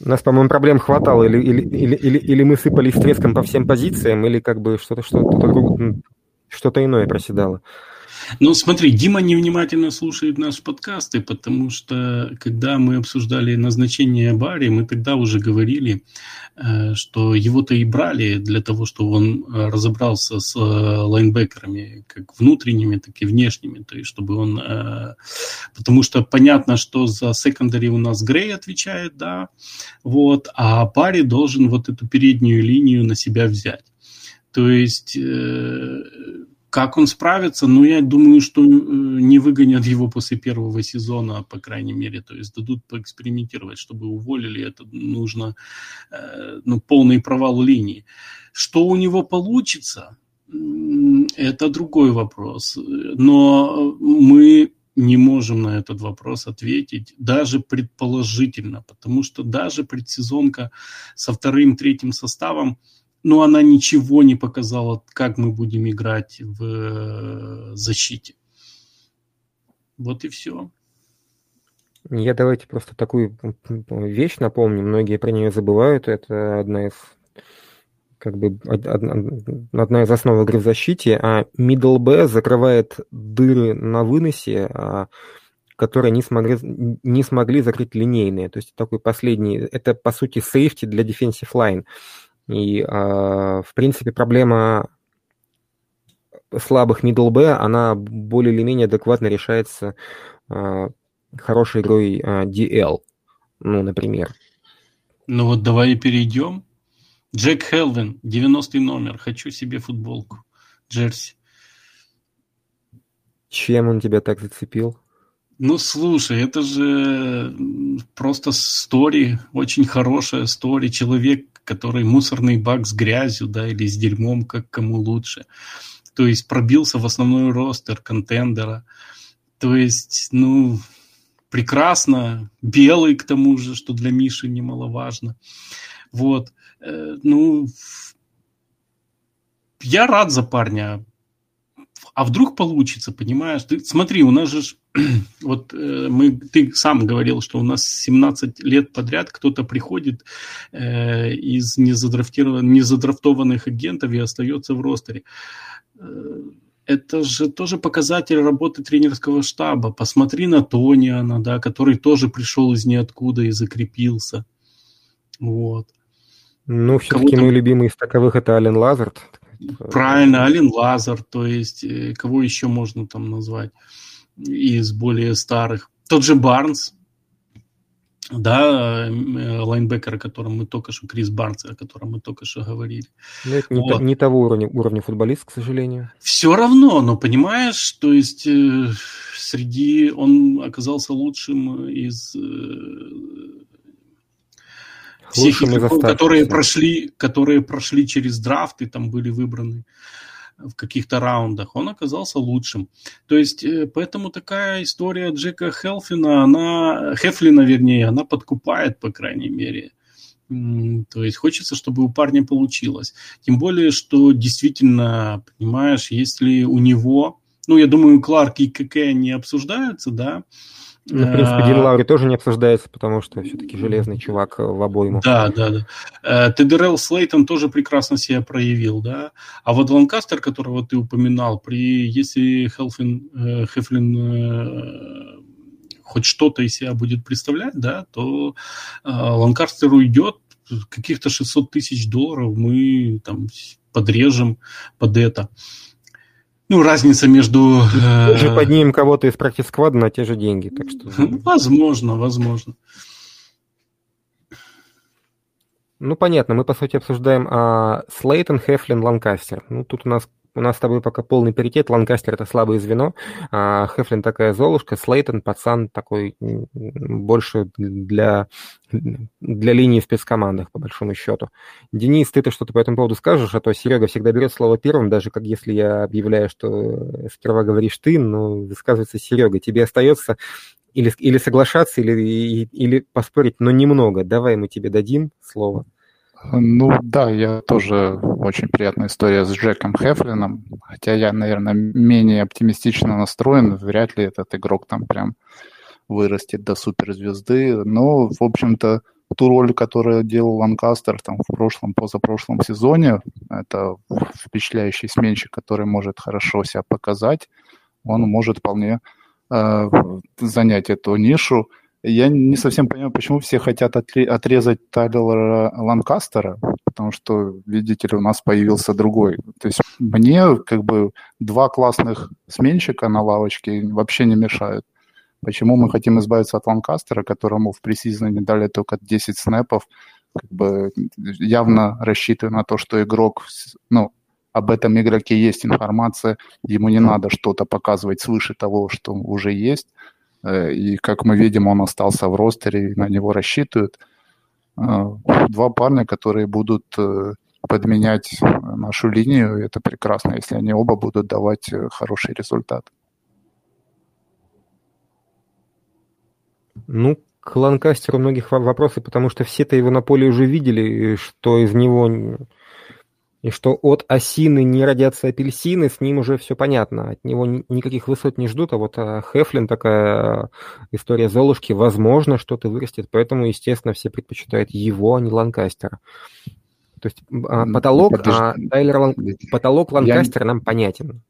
У нас, по-моему, проблем хватало, или, или, или, или, или мы сыпались треском по всем позициям, или как бы что-то что-то что-то иное проседало. Ну, смотри, Дима невнимательно слушает наши подкасты, потому что, когда мы обсуждали назначение Барри, мы тогда уже говорили, э, что его-то и брали для того, чтобы он э, разобрался с э, лайнбекерами, как внутренними, так и внешними, то есть чтобы он... Потому что понятно, что за секондари у нас Грей отвечает, да, вот, а Барри должен вот эту переднюю линию на себя взять. То есть, как он справится, ну, я думаю, что э, не выгонят его после первого сезона, по крайней мере, то есть дадут поэкспериментировать, чтобы уволили, это нужно, э, ну, полный провал линии. Что у него получится, это другой вопрос. Но мы не можем на этот вопрос ответить, даже предположительно, потому что даже предсезонка со вторым, третьим составом, ну, она ничего не показала, как мы будем играть в э, защите. Вот и все. Я давайте просто такую вещь напомню, многие про нее забывают, это одна из как бы одна из основ игры в защите, а middle B закрывает дыры на выносе, а, которые не смогли, не смогли закрыть линейные. То есть такой последний, это по сути сейфти для defensive line. И, а, в принципе, проблема слабых middle B, она более или менее адекватно решается а, хорошей игрой DL, ну, например. Ну вот давай перейдем Джек Хелвин, 90 номер. Хочу себе футболку. Джерси. Чем он тебя так зацепил? Ну, слушай, это же просто стори, очень хорошая стори. Человек, который мусорный бак с грязью, да, или с дерьмом, как кому лучше. То есть пробился в основной ростер контендера. То есть, ну, прекрасно. Белый, к тому же, что для Миши немаловажно. Вот. Э, ну, я рад за парня. А вдруг получится, понимаешь? Ты, смотри, у нас же *clears throat* вот э, мы, ты сам говорил, что у нас 17 лет подряд кто-то приходит э, из незадрафтированных, незадрафтованных агентов и остается в ростере. Э, это же тоже показатель работы тренерского штаба. Посмотри на Тониана, да, который тоже пришел из ниоткуда и закрепился. Вот. Ну, все-таки мой любимый из таковых это Ален Лазард. Правильно, Ален Лазард, то есть э, кого еще можно там назвать из более старых? Тот же Барнс, да, э, лайнбекер, о котором мы только что, Крис Барнс, о котором мы только что говорили. Но ну, не, вот. не того уровня, уровня футболист, к сожалению. Все равно, но понимаешь, то есть э, среди он оказался лучшим из э, всех игроков, которые прошли, которые прошли через драфт и там были выбраны в каких-то раундах, он оказался лучшим. То есть, э, поэтому такая история Джека Хелфина, она, Хефлина, вернее, она подкупает, по крайней мере. То есть хочется, чтобы у парня получилось. Тем более, что действительно, понимаешь, если у него, ну, я думаю, Кларк и КК не обсуждаются, да, ну, в принципе, Дин Лаури тоже не обсуждается, потому что все-таки железный чувак в обойму. Да, да, да. Э, Тедерел Слейтон тоже прекрасно себя проявил, да. А вот Ланкастер, которого ты упоминал, при если Хелфин, э, Хефлин э, хоть что-то из себя будет представлять, да, то Ланкастер уйдет, каких-то 600 тысяч долларов мы там подрежем под это. Ну, разница между... Мы же поднимем кого-то из практик-сквада на те же деньги, так что... Возможно, возможно. Ну, понятно, мы, по сути, обсуждаем а, Слейтон, Хефлин, Ланкастер. Ну, тут у нас у нас с тобой пока полный паритет. Ланкастер это слабое звено, а Хефлин такая золушка, Слейтон пацан такой больше для, для линии в спецкомандах, по большому счету. Денис, ты-то что-то по этому поводу скажешь, а то Серега всегда берет слово первым, даже как если я объявляю, что сперва говоришь ты, но высказывается Серега. Тебе остается или, или соглашаться, или, или поспорить, но немного. Давай мы тебе дадим слово. Ну да, я тоже очень приятная история с Джеком Хефлином, хотя я, наверное, менее оптимистично настроен, вряд ли этот игрок там прям вырастет до суперзвезды, но, в общем-то, ту роль, которую делал Ланкастер там в прошлом, позапрошлом сезоне, это впечатляющий сменщик, который может хорошо себя показать, он может вполне э, занять эту нишу. Я не совсем понимаю, почему все хотят отрезать Тайлера Ланкастера, потому что, видите ли, у нас появился другой. То есть мне как бы два классных сменщика на лавочке вообще не мешают. Почему мы хотим избавиться от Ланкастера, которому в пресизоне дали только 10 снэпов, как бы явно рассчитывая на то, что игрок ну, об этом игроке есть информация, ему не надо что-то показывать свыше того, что уже есть. Э, и, как мы видим, он остался в ростере, на него рассчитывают. Э, два парня, которые будут э, подменять нашу линию, это прекрасно, если они оба будут давать хороший результат. Ну, к Ланкастеру многих вопросов, потому что все-то его на поле уже видели, что из него и что от осины не родятся апельсины, с ним уже все понятно. От него никаких высот не ждут, а вот а, Хефлин такая история Золушки, возможно, что-то вырастет, поэтому, естественно, все предпочитают его, а не Ланкастера. То есть а, потолок, а, Тайлер Лан... потолок Ланкастера Я... нам понятен.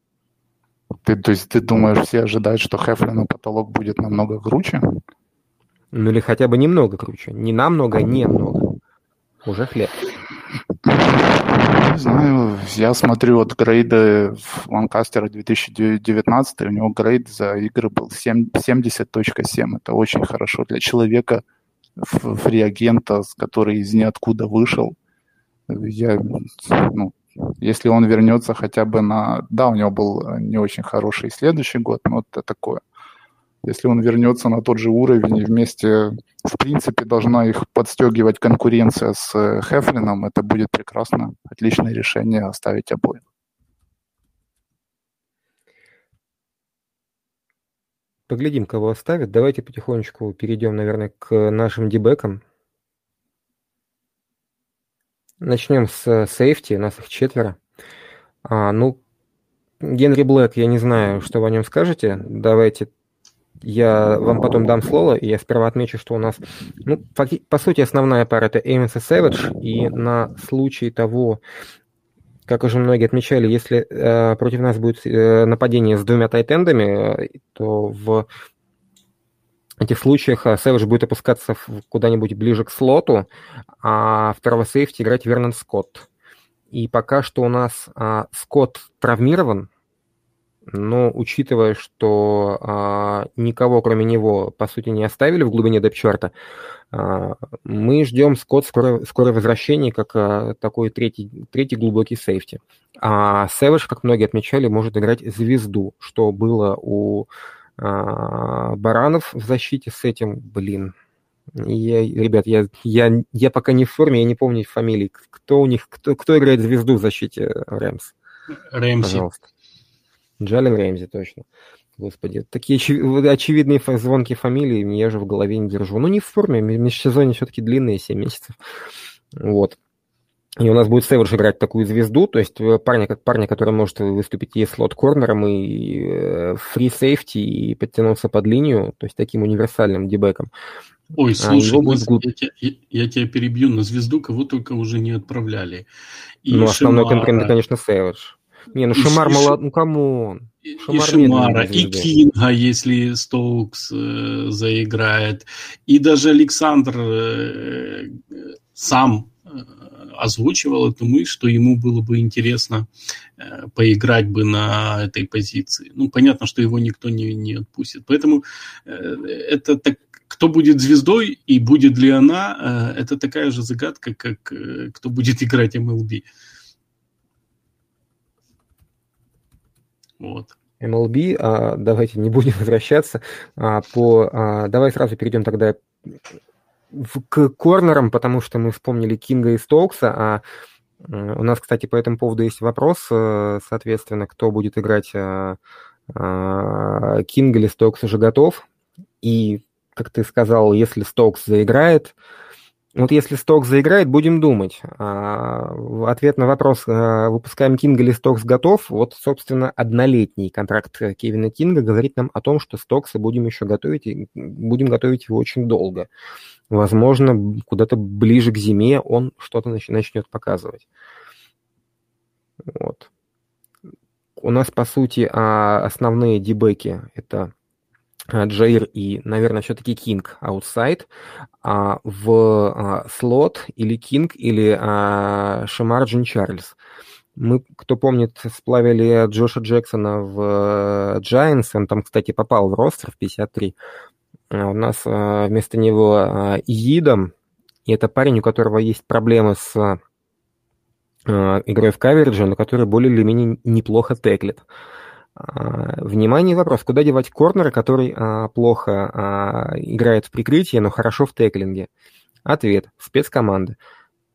Ты, то есть ты думаешь, все ожидают, что Хефлину потолок будет намного круче? Ну или хотя бы немного круче. Не намного, а немного. Уже хлеб. Не знаю, я смотрю вот грейды в Ланкастере 2019, у него грейд за игры был 70.7. Это очень хорошо для человека, фри-агента, который из ниоткуда вышел. Я, ну, если он вернется хотя бы на... Да, у него был не очень хороший следующий год, но это такое – если он вернется на тот же уровень и вместе, в принципе, должна их подстегивать конкуренция с э, Хефлином, это будет прекрасно. Отличное решение оставить обоих. Поглядим, кого оставят. Давайте потихонечку перейдем, наверное, к нашим дебекам. Начнем с сейфти, нас их четверо. А, ну, Генри Блэк, я не знаю, что вы о нем скажете. Давайте я вам потом дам слово, и я сперва отмечу, что у нас, ну, по, сути, основная пара это Эймонс и Сэвидж, и на случай того, как уже многие отмечали, если э, против нас будет э, нападение с двумя тайтендами, э, то в этих случаях э, Сэвидж будет опускаться куда-нибудь ближе к слоту, а второго сейфти играть Вернон Скотт. И пока что у нас э, Скотт травмирован, но учитывая, что а, никого кроме него, по сути, не оставили в глубине депчарта, а, мы ждем Скотт скоро, скоро возвращения как а, такой третий, третий глубокий сейфти. А Сэвидж, как многие отмечали, может играть звезду, что было у а, Баранов в защите с этим, блин, я, ребят, я, я, я пока не в форме, я не помню фамилии. Кто у них, кто, кто играет звезду в защите Рэмс? Рэмси. Пожалуйста. Джален Рэмзи, точно. Господи, такие очевидные звонкие фамилии я же в голове не держу. Ну, не в форме, межсезонье все-таки длинные, 7 месяцев. Вот. И у нас будет Сэвидж играть такую звезду, то есть э, парня, как парня, который может выступить и слот-корнером, и фри-сейфти, э, и подтянуться под линию, то есть таким универсальным дебеком. Ой, а слушай, а будет... я, тебя, я, я тебя перебью, на звезду кого только уже не отправляли. И ну, основной Шамара... конкурент, конечно, Сэвидж. Не, ну Шамар молод, ну come on. Шамар и Шамара, и Кинга, если Стоукс э, заиграет. И даже Александр э, сам э, озвучивал эту мысль, что ему было бы интересно э, поиграть бы на этой позиции. Ну, понятно, что его никто не, не отпустит. Поэтому э, это так, кто будет звездой и будет ли она, э, это такая же загадка, как э, кто будет играть MLB. Вот. MLB, а, давайте не будем *laughs* возвращаться. А, по, а, давай сразу перейдем тогда к корнерам, потому что мы вспомнили Кинга и Стоукса, а у нас, кстати, по этому поводу есть вопрос, э, соответственно, кто будет играть а, Кинг или Стоукс уже готов. И, как ты сказал, если Стоукс заиграет, вот если Стокс заиграет, будем думать. А, ответ на вопрос, а, выпускаем Кинга или Стокс готов, вот, собственно, однолетний контракт Кевина Кинга говорит нам о том, что Стокса будем еще готовить, и будем готовить его очень долго. Возможно, куда-то ближе к зиме он что-то начнет показывать. Вот. У нас, по сути, а, основные дебеки – это Э, Джейр и, наверное, все-таки Кинг outside, а в а, слот или Кинг или а, Шамар Джин Чарльз. Мы, кто помнит, сплавили Джоша Джексона в Giants, он там, кстати, попал в ростер в 53. А у нас а, вместо него а, Идом, и это парень, у которого есть проблемы с э, игрой в каверидже, но который более или менее неплохо теклит. А, внимание, вопрос, куда девать корнера, который а, плохо а, играет в прикрытии, но хорошо в теклинге? Ответ, спецкоманды.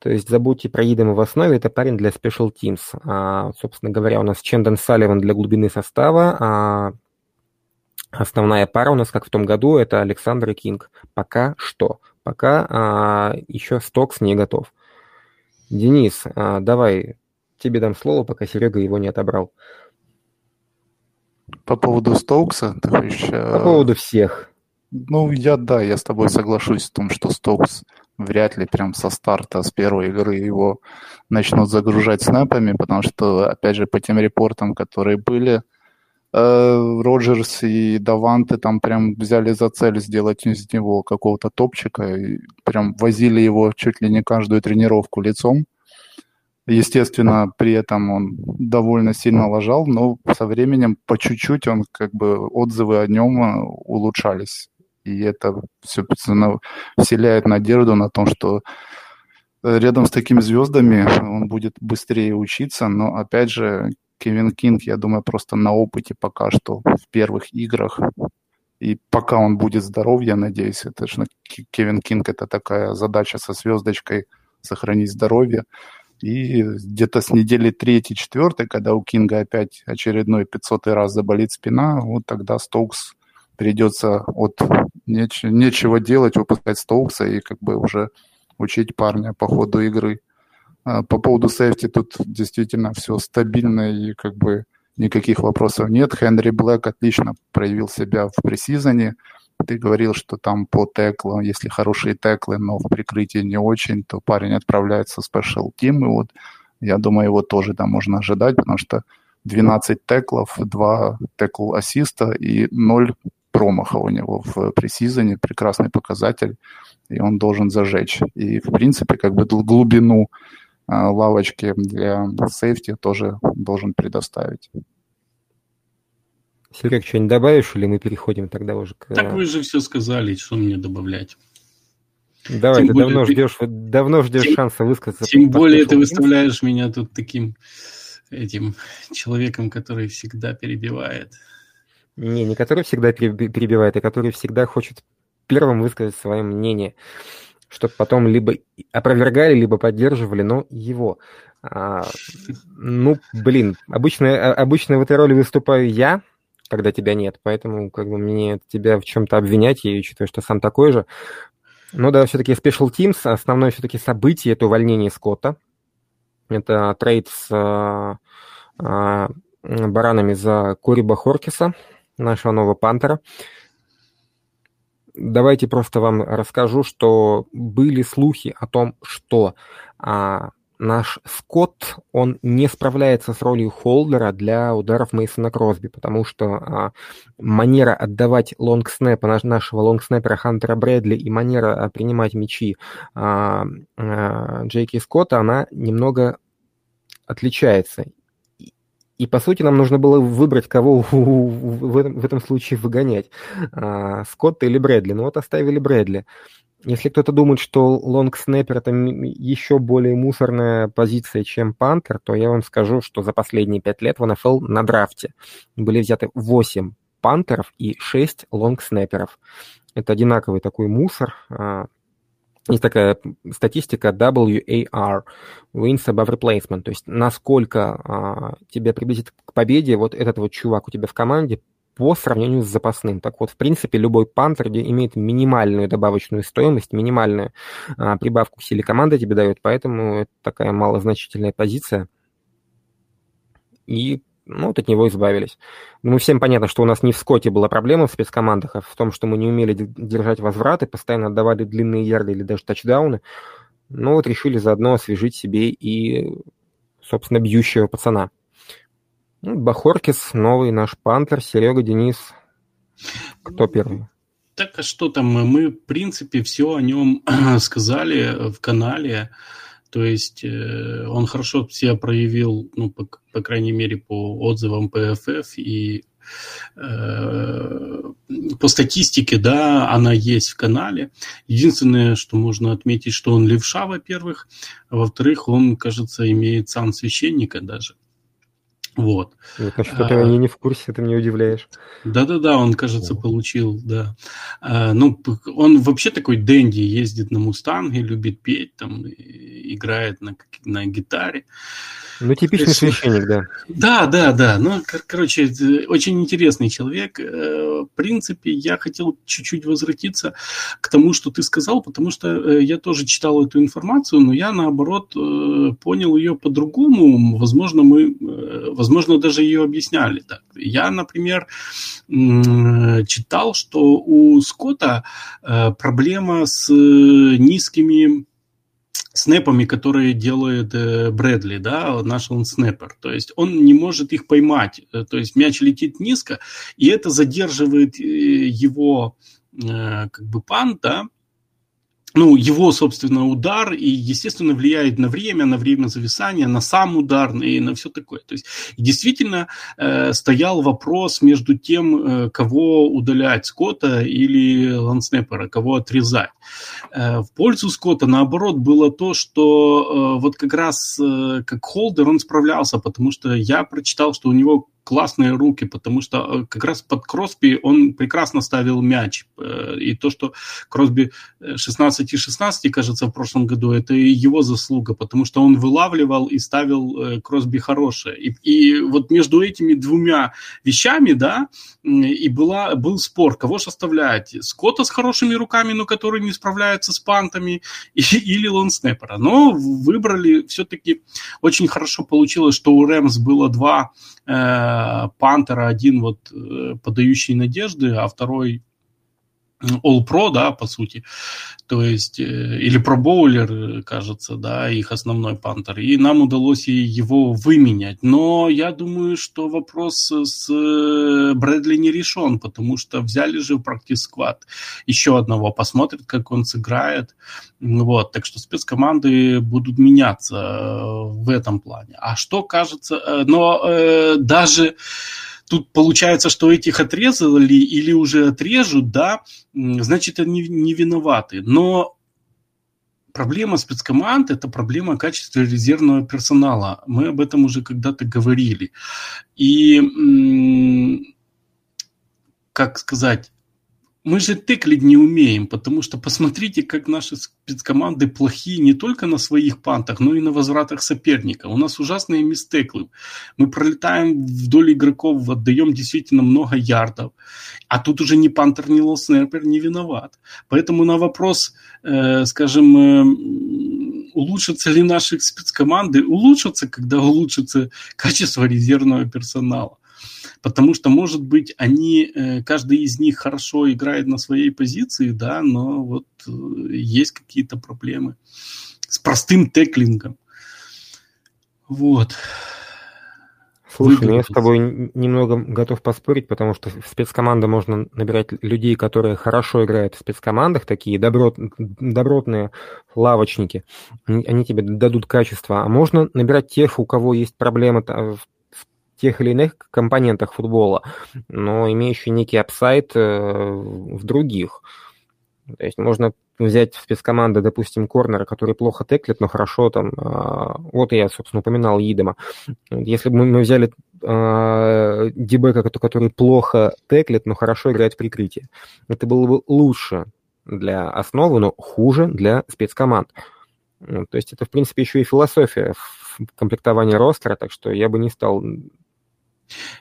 То есть забудьте про Идема в основе, это парень для Special Teams. А, собственно говоря, у нас Чендон Салливан для глубины состава, а основная пара у нас, как в том году, это Александр и Кинг. Пока что. Пока а, еще Стокс не готов. Денис, а, давай, тебе дам слово, пока Серега его не отобрал. По поводу Стоукса, ты хочешь... По поводу всех. Ну, я, да, я с тобой соглашусь в том, что Стоукс вряд ли прям со старта, с первой игры его начнут загружать снэпами, потому что, опять же, по тем репортам, которые были, э, Роджерс и Даванты там прям взяли за цель сделать из него какого-то топчика и прям возили его чуть ли не каждую тренировку лицом. Естественно, при этом он довольно сильно лажал, но со временем по чуть-чуть он как бы отзывы о нем э, улучшались. И это все вселяет надежду на том, что э, рядом с такими звездами он будет быстрее учиться, но опять же, Кевин Кинг, я думаю, просто на опыте пока что в первых играх. И пока он будет здоров, я надеюсь, это же Кевин Кинг это такая задача со звездочкой сохранить здоровье. И где-то с недели третьей, четвертой, когда у Кинга опять очередной 500 раз заболит спина, вот тогда Стоукс придется от неч- нечего делать, выпускать Стоукса и как бы уже учить парня по ходу игры. А по поводу сейфти тут действительно все стабильно и как бы никаких вопросов нет. Хенри Блэк отлично проявил себя в пресизоне. Ты говорил, что там по теклу, если хорошие теклы, но в прикрытии не очень, то парень отправляется в спешл тим. И вот я думаю, его тоже там можно ожидать, потому что 12 теклов, 2 текл ассиста и 0 промаха у него в пресизоне. Прекрасный показатель, и он должен зажечь. И, в принципе, как бы глубину а, лавочки для сейфти тоже должен предоставить. Серег, что-нибудь добавишь, или мы переходим тогда уже к... Так вы же все сказали, что мне добавлять. Давай, тем ты более, давно ты... ждешь, давно ждешь тем, шанса высказаться. Тем более ты выставляешь меня тут таким этим человеком, который всегда перебивает. Не, не который всегда перебивает, а который всегда хочет первым высказать свое мнение, чтобы потом либо опровергали, либо поддерживали, но его. А, ну, блин, обычно, обычно в этой роли выступаю я, когда тебя нет, поэтому как бы мне тебя в чем-то обвинять, я считаю, что сам такой же. Но да, все-таки Special Teams, основное все-таки событие – это увольнение Скотта. Это трейд с а, а, баранами за Кориба Хоркиса, нашего нового пантера. Давайте просто вам расскажу, что были слухи о том, что а, наш Скотт, он не справляется с ролью холдера для ударов Мейсона Кросби, потому что а, манера отдавать лонгснэпа наш, нашего лонгснэпера Хантера Брэдли и манера а, принимать мячи а, а, Джейки Скотта, она немного отличается. И, по сути, нам нужно было выбрать, кого *laughs* в этом, в этом случае выгонять. А, Скотта или Брэдли. Ну вот оставили Брэдли. Если кто-то думает, что лонг-снэпер это еще более мусорная позиция, чем пантер, то я вам скажу, что за последние пять лет в НФЛ на драфте были взяты 8 пантеров и 6 лонг-снэперов. Это одинаковый такой мусор. А, есть такая статистика WAR, wins above replacement, то есть насколько а, тебя приблизит к победе вот этот вот чувак у тебя в команде по сравнению с запасным. Так вот, в принципе, любой пантер имеет минимальную добавочную стоимость, минимальную а, прибавку к силе команды тебе дает, поэтому это такая малозначительная позиция. И ну, вот от него избавились. Мы всем понятно, что у нас не в Скотте была проблема в спецкомандах, а в том, что мы не умели держать возвраты, постоянно отдавали длинные ярды или даже тачдауны. Ну вот решили заодно освежить себе и, собственно, бьющего пацана. Ну, Бахоркис, новый наш пантер, Серега, Денис. Кто первый? Так, а что там? Мы, в принципе, все о нем *clears throat* сказали в канале. То есть э, он хорошо себя проявил, ну, по, по крайней мере, по отзывам ПФФ, и э, по статистике, да, она есть в канале. Единственное, что можно отметить, что он левша, во-первых, а во-вторых, он, кажется, имеет сан священника даже. Вот. Вот насчет этого а, я не в курсе, ты меня удивляешь. Да-да-да, он, кажется, получил, да. А, ну, он вообще такой дэнди, ездит на Мустанге, любит петь, там, играет на, на гитаре. Ну, типичный есть, священник, да. Да, да, да. Ну, кор- короче, очень интересный человек. Э, в принципе, я хотел чуть-чуть возвратиться к тому, что ты сказал, потому что э, я тоже читал эту информацию, но я, наоборот, э, понял ее по-другому. Возможно, мы, возможно, даже ее объясняли так. Я, например, читал, что у Скотта проблема с низкими снэпами, которые делает э, Брэдли, да, наш он снэпер. То есть он не может их поймать. Э, то есть мяч летит низко, и это задерживает э, его как бы пан, да, ну, его, собственно, удар и, естественно, влияет на время, на время зависания, на сам удар и на все такое. То есть, действительно, э, стоял вопрос между тем, э, кого удалять, Скотта или Ланснепера, кого отрезать. Э, в пользу Скотта, наоборот, было то, что э, вот как раз э, как холдер он справлялся, потому что я прочитал, что у него классные руки, потому что э, как раз под Кросби он прекрасно ставил мяч. Э, и то, что Кросби 16 и 16, кажется, в прошлом году, это его заслуга, потому что он вылавливал и ставил э, Кросби хорошее. И, и вот между этими двумя вещами, да, и была, был спор, кого же оставлять? Скотта с хорошими руками, но который не справляется с пантами, *laughs* и, или Лонснепера. Но выбрали все-таки очень хорошо получилось, что у Рэмс было два Э, Пантера один вот э, подающий надежды, а второй All Pro, да, по сути, то есть, э, или Pro Bowler, кажется, да, их основной пантер, и нам удалось его выменять, но я думаю, что вопрос с Брэдли не решен, потому что взяли же в практис сквад. Еще одного, посмотрят, как он сыграет, вот, так что спецкоманды будут меняться в этом плане. А что кажется, но э, даже тут получается, что этих отрезали или уже отрежут, да, значит, они не виноваты. Но проблема спецкоманд – это проблема качества резервного персонала. Мы об этом уже когда-то говорили. И, как сказать, мы же теклить не умеем, потому что посмотрите, как наши спецкоманды плохие не только на своих пантах, но и на возвратах соперника. У нас ужасные мистеклы. Мы пролетаем вдоль игроков, отдаем действительно много ярдов. А тут уже ни пантер, ни лоснерпер не виноват. Поэтому на вопрос, э, скажем, э, улучшатся ли наши спецкоманды, улучшатся, когда улучшится качество резервного персонала потому что, может быть, они, э, каждый из них хорошо играет на своей позиции, да, но вот э, есть какие-то проблемы с простым теклингом. Вот. Слушай, ну я с тобой немного готов поспорить, потому что в спецкоманды можно набирать людей, которые хорошо играют в спецкомандах, такие доброт, добротные лавочники. Они, они тебе дадут качество. А можно набирать тех, у кого есть проблемы в тех или иных компонентах футбола, но имеющий некий апсайт э, в других. То есть можно взять в спецкоманды, допустим, корнера, который плохо теклит, но хорошо там... А, вот я, собственно, упоминал Идома. Если бы мы взяли а, дебека, который плохо теклит, но хорошо играет в прикрытии, это было бы лучше для основы, но хуже для спецкоманд. То есть это, в принципе, еще и философия комплектования ростера, так что я бы не стал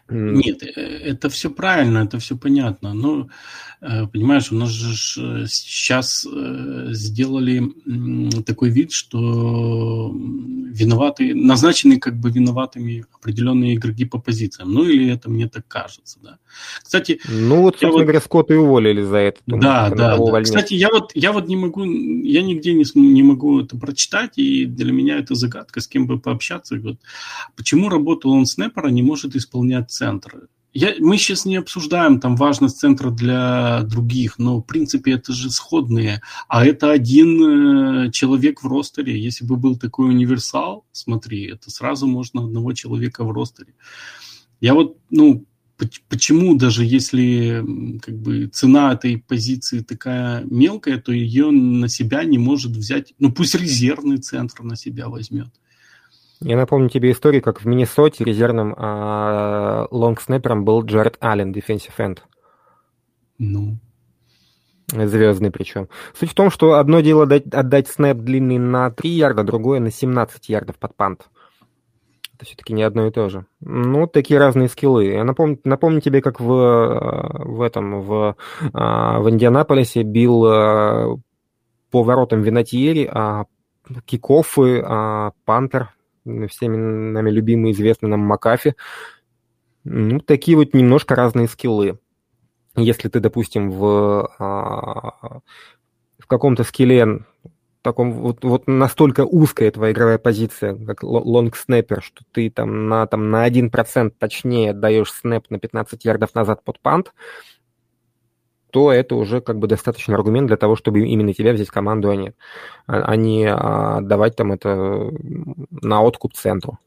нет, э, это все правильно, это все понятно. Но, э, понимаешь, у нас же сейчас э, сделали такой вид, что виноваты, назначены как бы виноватыми определенные игроки по позициям. Ну, или это мне так кажется, да. Кстати... Ну, вот, собственно вот... говоря, Скотта и уволили за это. Да, да, да. Кстати, я вот, я вот не могу, я нигде не, не могу это прочитать, и для меня это загадка, с кем бы пообщаться. Вот. Почему работал он снайпера не может исполнять выполнять центр. Я, мы сейчас не обсуждаем там важность центра для других, но в принципе это же сходные. А это один э, человек в ростере. Если бы был такой универсал, смотри, это сразу можно одного человека в ростере. Я вот, ну, почему даже если как бы цена этой позиции такая мелкая, то ее на себя не может взять, ну пусть резервный центр на себя возьмет. Я напомню тебе историю, как в Миннесоте резервным а, лонгснепером был Джаред Аллен, defensive end. Ну. Звездный причем. Суть в том, что одно дело дать, отдать снэп длинный на 3 ярда, другое на 17 ярдов под пант. Это все-таки не одно и то же. Ну, такие разные скиллы. Я напомню, напомню тебе, как в, в этом, в, а, в Индианаполисе бил а, по воротам Винатьери, а кикофы, а, Пантер, всеми нами любимый, известный нам Макафи. Ну, такие вот немножко разные скиллы. Если ты, допустим, в, в каком-то скилле таком вот, вот настолько узкая твоя игровая позиция, как лонг-снэпер, что ты там на, там на 1% точнее даешь снэп на 15 ярдов назад под пант, то это уже как бы достаточный аргумент для того, чтобы именно тебя взять в команду, а не, а, не а, давать там это на откуп центру.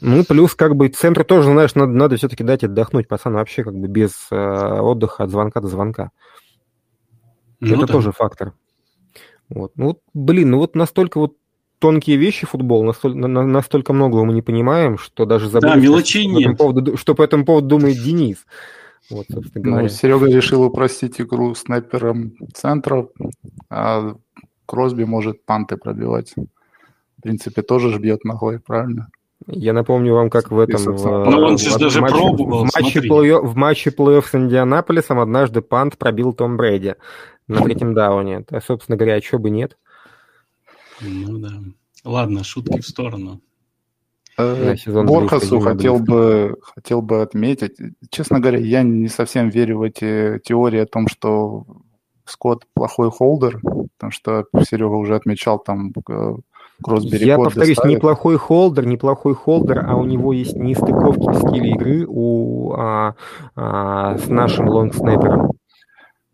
Ну, плюс как бы центру тоже, знаешь, надо, надо все-таки дать отдохнуть, пацан, вообще как бы без э, отдыха от звонка до звонка. Ну, это да. тоже фактор. Вот. Ну, блин, ну вот настолько вот тонкие вещи футбол, настолько, на, настолько многого мы не понимаем, что даже забыли, да, мелочей что, нет. По поводу, что по этому поводу думает Денис. Вот, собственно ну, говоря. Ну, Серега решил упростить игру снайпером центра, а Кросби может панты пробивать. В принципе, тоже ж бьет ногой, правильно? Я напомню вам, как в этом... Но ну, он в, даже матче, пробовал, в матче, плей в матче плей-офф с Индианаполисом однажды пант пробил Том Брэди на третьем дауне. А, собственно говоря, а что бы нет? Ну да. Ладно, шутки в сторону. Э, Борхасу хотел бы, хотел бы отметить. Честно говоря, я не совсем верю в эти теории о том, что Скотт плохой холдер, потому что Серега уже отмечал там э, Кросби Я повторюсь, ставит. неплохой холдер, неплохой холдер, а у него есть нестыковки в стиле игры у, а, а, с нашим лонгснайпером.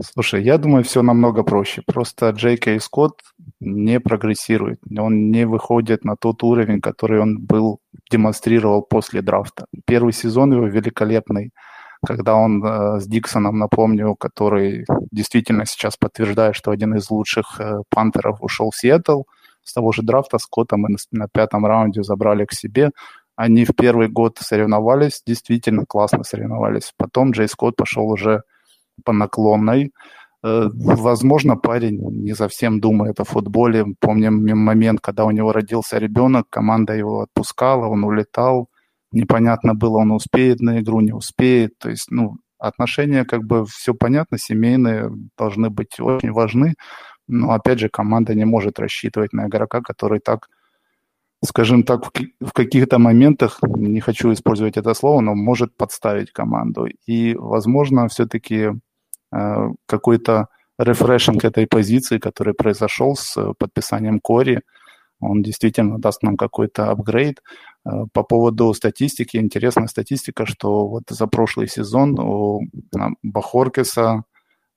Слушай, я думаю, все намного проще. Просто Джей Кей Скотт не прогрессирует. Он не выходит на тот уровень, который он был, демонстрировал после драфта. Первый сезон его великолепный, когда он э, с Диксоном, напомню, который действительно сейчас подтверждает, что один из лучших э, пантеров ушел в Сиэтл. С того же драфта Скотта мы на, на пятом раунде забрали к себе. Они в первый год соревновались, действительно классно соревновались. Потом Джей Скотт пошел уже по наклонной. Э, возможно, парень не совсем думает о футболе. Помним момент, когда у него родился ребенок, команда его отпускала, он улетал. Непонятно было, он успеет на игру, не успеет. То есть, ну, отношения как бы все понятно, семейные должны быть очень важны. Но, опять же, команда не может рассчитывать на игрока, который так, скажем так, в каких-то моментах, не хочу использовать это слово, но может подставить команду. И, возможно, все-таки какой-то рефрешинг этой позиции, который произошел с э, подписанием Кори. Он действительно даст нам какой-то апгрейд. Э, по поводу статистики, интересная статистика, что вот за прошлый сезон у Бахоркеса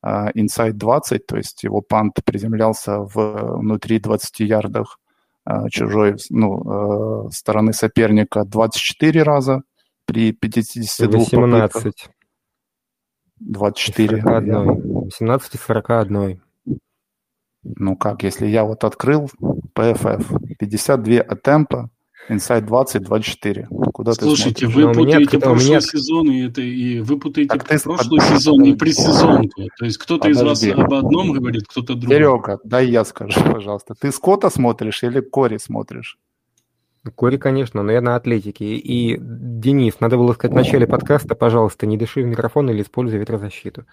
inside 20, то есть его пант приземлялся в, внутри 20 ярдов чужой ну, стороны соперника 24 раза при 52 18. попытках. 24. 41. 17 из 41. Ну как, если я вот открыл PFF, 52 от темпа, Inside 20, 24. Куда Слушайте, ты вы путаете меня, прошлый меня... сезон и, это, и вы путаете так ты... прошлый под... сезон и предсезонку. То есть кто-то из вас об одном говорит, кто-то другом. Серега, дай я скажу, *laughs* пожалуйста. Ты Скотта смотришь или Кори смотришь? Кори, конечно, но я на атлетике. И, Денис, надо было сказать в начале подкаста, пожалуйста, не дыши в микрофон или используй ветрозащиту.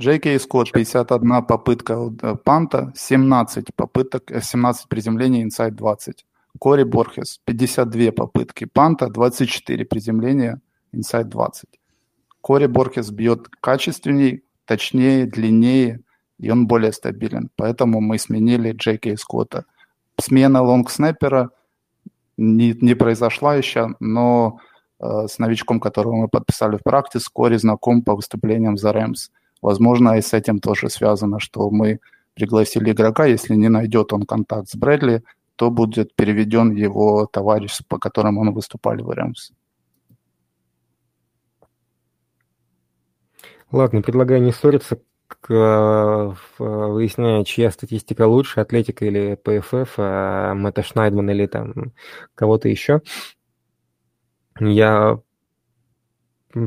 Джей Кей Скотт, 51 попытка э, панта, 17 попыток, 17 э, приземлений, инсайд 20. Кори Борхес, 52 попытки панта, 24 приземления, инсайд 20. Кори Борхес бьет качественней, точнее, длиннее, и он более стабилен. Поэтому мы сменили Джей Кей Скотта. Смена лонгснайпера – не, не произошла еще, но э, с новичком, которого мы подписали в практике, Кори знаком по выступлениям за Рэмс. Возможно, и с этим тоже связано, что мы пригласили игрока, если не найдет он контакт с Брэдли, то будет переведен его товарищ, по которому он выступали в Рэмс. Ладно, предлагаю не ссориться, выясняя, чья статистика лучше, Атлетика или ПФФ, а Мэтта Шнайдман или там кого-то еще. Я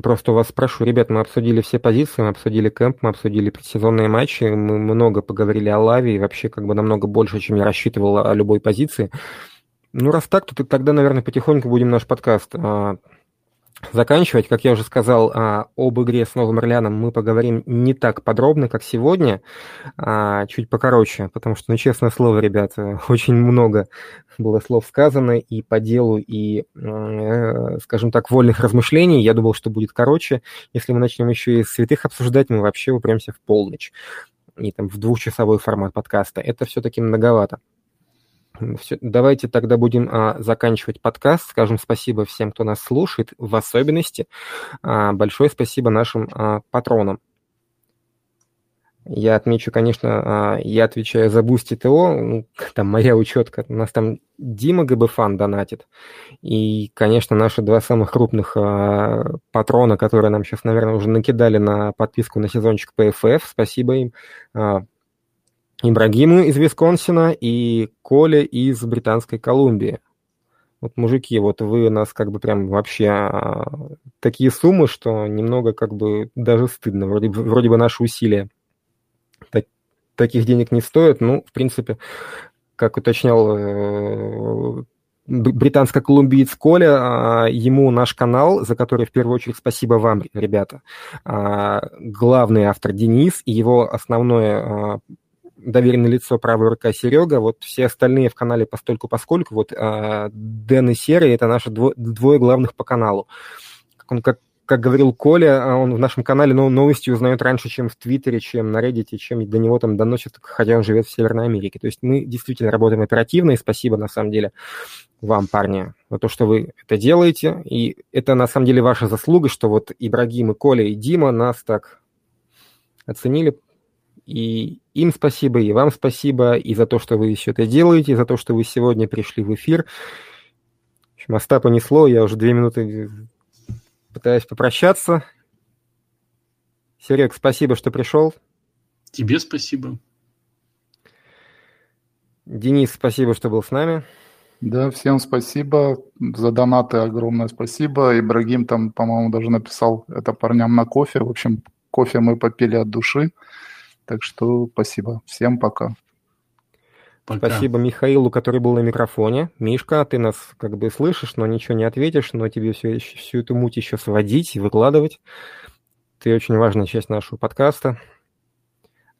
просто у вас спрошу, ребят, мы обсудили все позиции, мы обсудили кемп, мы обсудили предсезонные матчи, мы много поговорили о лаве и вообще как бы намного больше, чем я рассчитывал о любой позиции. Ну, раз так, то тогда, наверное, потихоньку будем наш подкаст а, заканчивать. Как я уже сказал, а, об игре с Новым Орлеаном мы поговорим не так подробно, как сегодня, а чуть покороче, потому что, ну, честное слово, ребята, *laughs* очень много было слов сказано и по делу, и, э, скажем так, вольных размышлений. Я думал, что будет короче. Если мы начнем еще и святых обсуждать, мы вообще упремся в полночь и там в двухчасовой формат подкаста. Это все-таки многовато. Все, давайте тогда будем а, заканчивать подкаст. Скажем спасибо всем, кто нас слушает, в особенности а, большое спасибо нашим а, патронам. Я отмечу, конечно, а, я отвечаю за ТО, ну, *laughs* там моя учетка, у нас там Дима ГБФан донатит, и, конечно, наши два самых крупных а, патрона, которые нам сейчас, наверное, уже накидали на подписку на сезончик PFF, спасибо им. А, Ибрагиму из Висконсина и Коле из Британской Колумбии. Вот, мужики, вот вы нас как бы прям вообще а, такие суммы, что немного как бы даже стыдно. Вроде, вроде бы наши усилия так, таких денег не стоят. Ну, в принципе, как уточнял э, британско-колумбиец Коля, э, ему наш канал, за который в первую очередь спасибо вам, ребята, э, главный автор Денис и его основное доверенное лицо правая рука Серега, вот все остальные в канале постольку поскольку, вот а, Дэн и Серый это наши дво, двое главных по каналу. Как он как как говорил Коля, а он в нашем канале новости узнает раньше, чем в Твиттере, чем на Reddit, чем до него там доносят, хотя он живет в Северной Америке. То есть мы действительно работаем оперативно, и спасибо на самом деле вам, парни, за то, что вы это делаете. И это на самом деле ваша заслуга, что вот Ибрагим и Коля и Дима нас так оценили, и им спасибо, и вам спасибо, и за то, что вы все это делаете, и за то, что вы сегодня пришли в эфир. В общем, Остапа несло, я уже две минуты пытаюсь попрощаться. Серег, спасибо, что пришел. Тебе спасибо. Денис, спасибо, что был с нами. Да, всем спасибо. За донаты огромное спасибо. Ибрагим там, по-моему, даже написал это парням на кофе. В общем, кофе мы попили от души. Так что спасибо. Всем пока. Пока. Спасибо Михаилу, который был на микрофоне. Мишка, ты нас как бы слышишь, но ничего не ответишь, но тебе все, всю эту муть еще сводить и выкладывать. Ты очень важная часть нашего подкаста.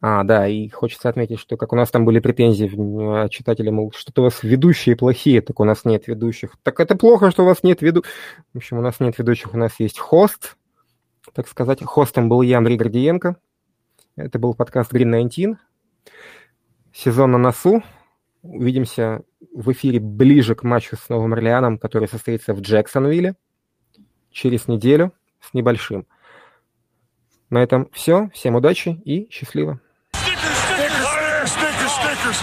А, да, и хочется отметить, что как у нас там были претензии от читателей, мол, что-то у вас ведущие плохие, так у нас нет ведущих. Так это плохо, что у вас нет ведущих. В общем, у нас нет ведущих, у нас есть хост, так сказать. Хостом был я, Андрей Гордиенко. Это был подкаст Green 19. Сезон на носу. Увидимся в эфире ближе к матчу с Новым Орлеаном, который состоится в Джексонвилле через неделю с небольшим. На этом все. Всем удачи и счастливо. Stickers, stickers, stickers,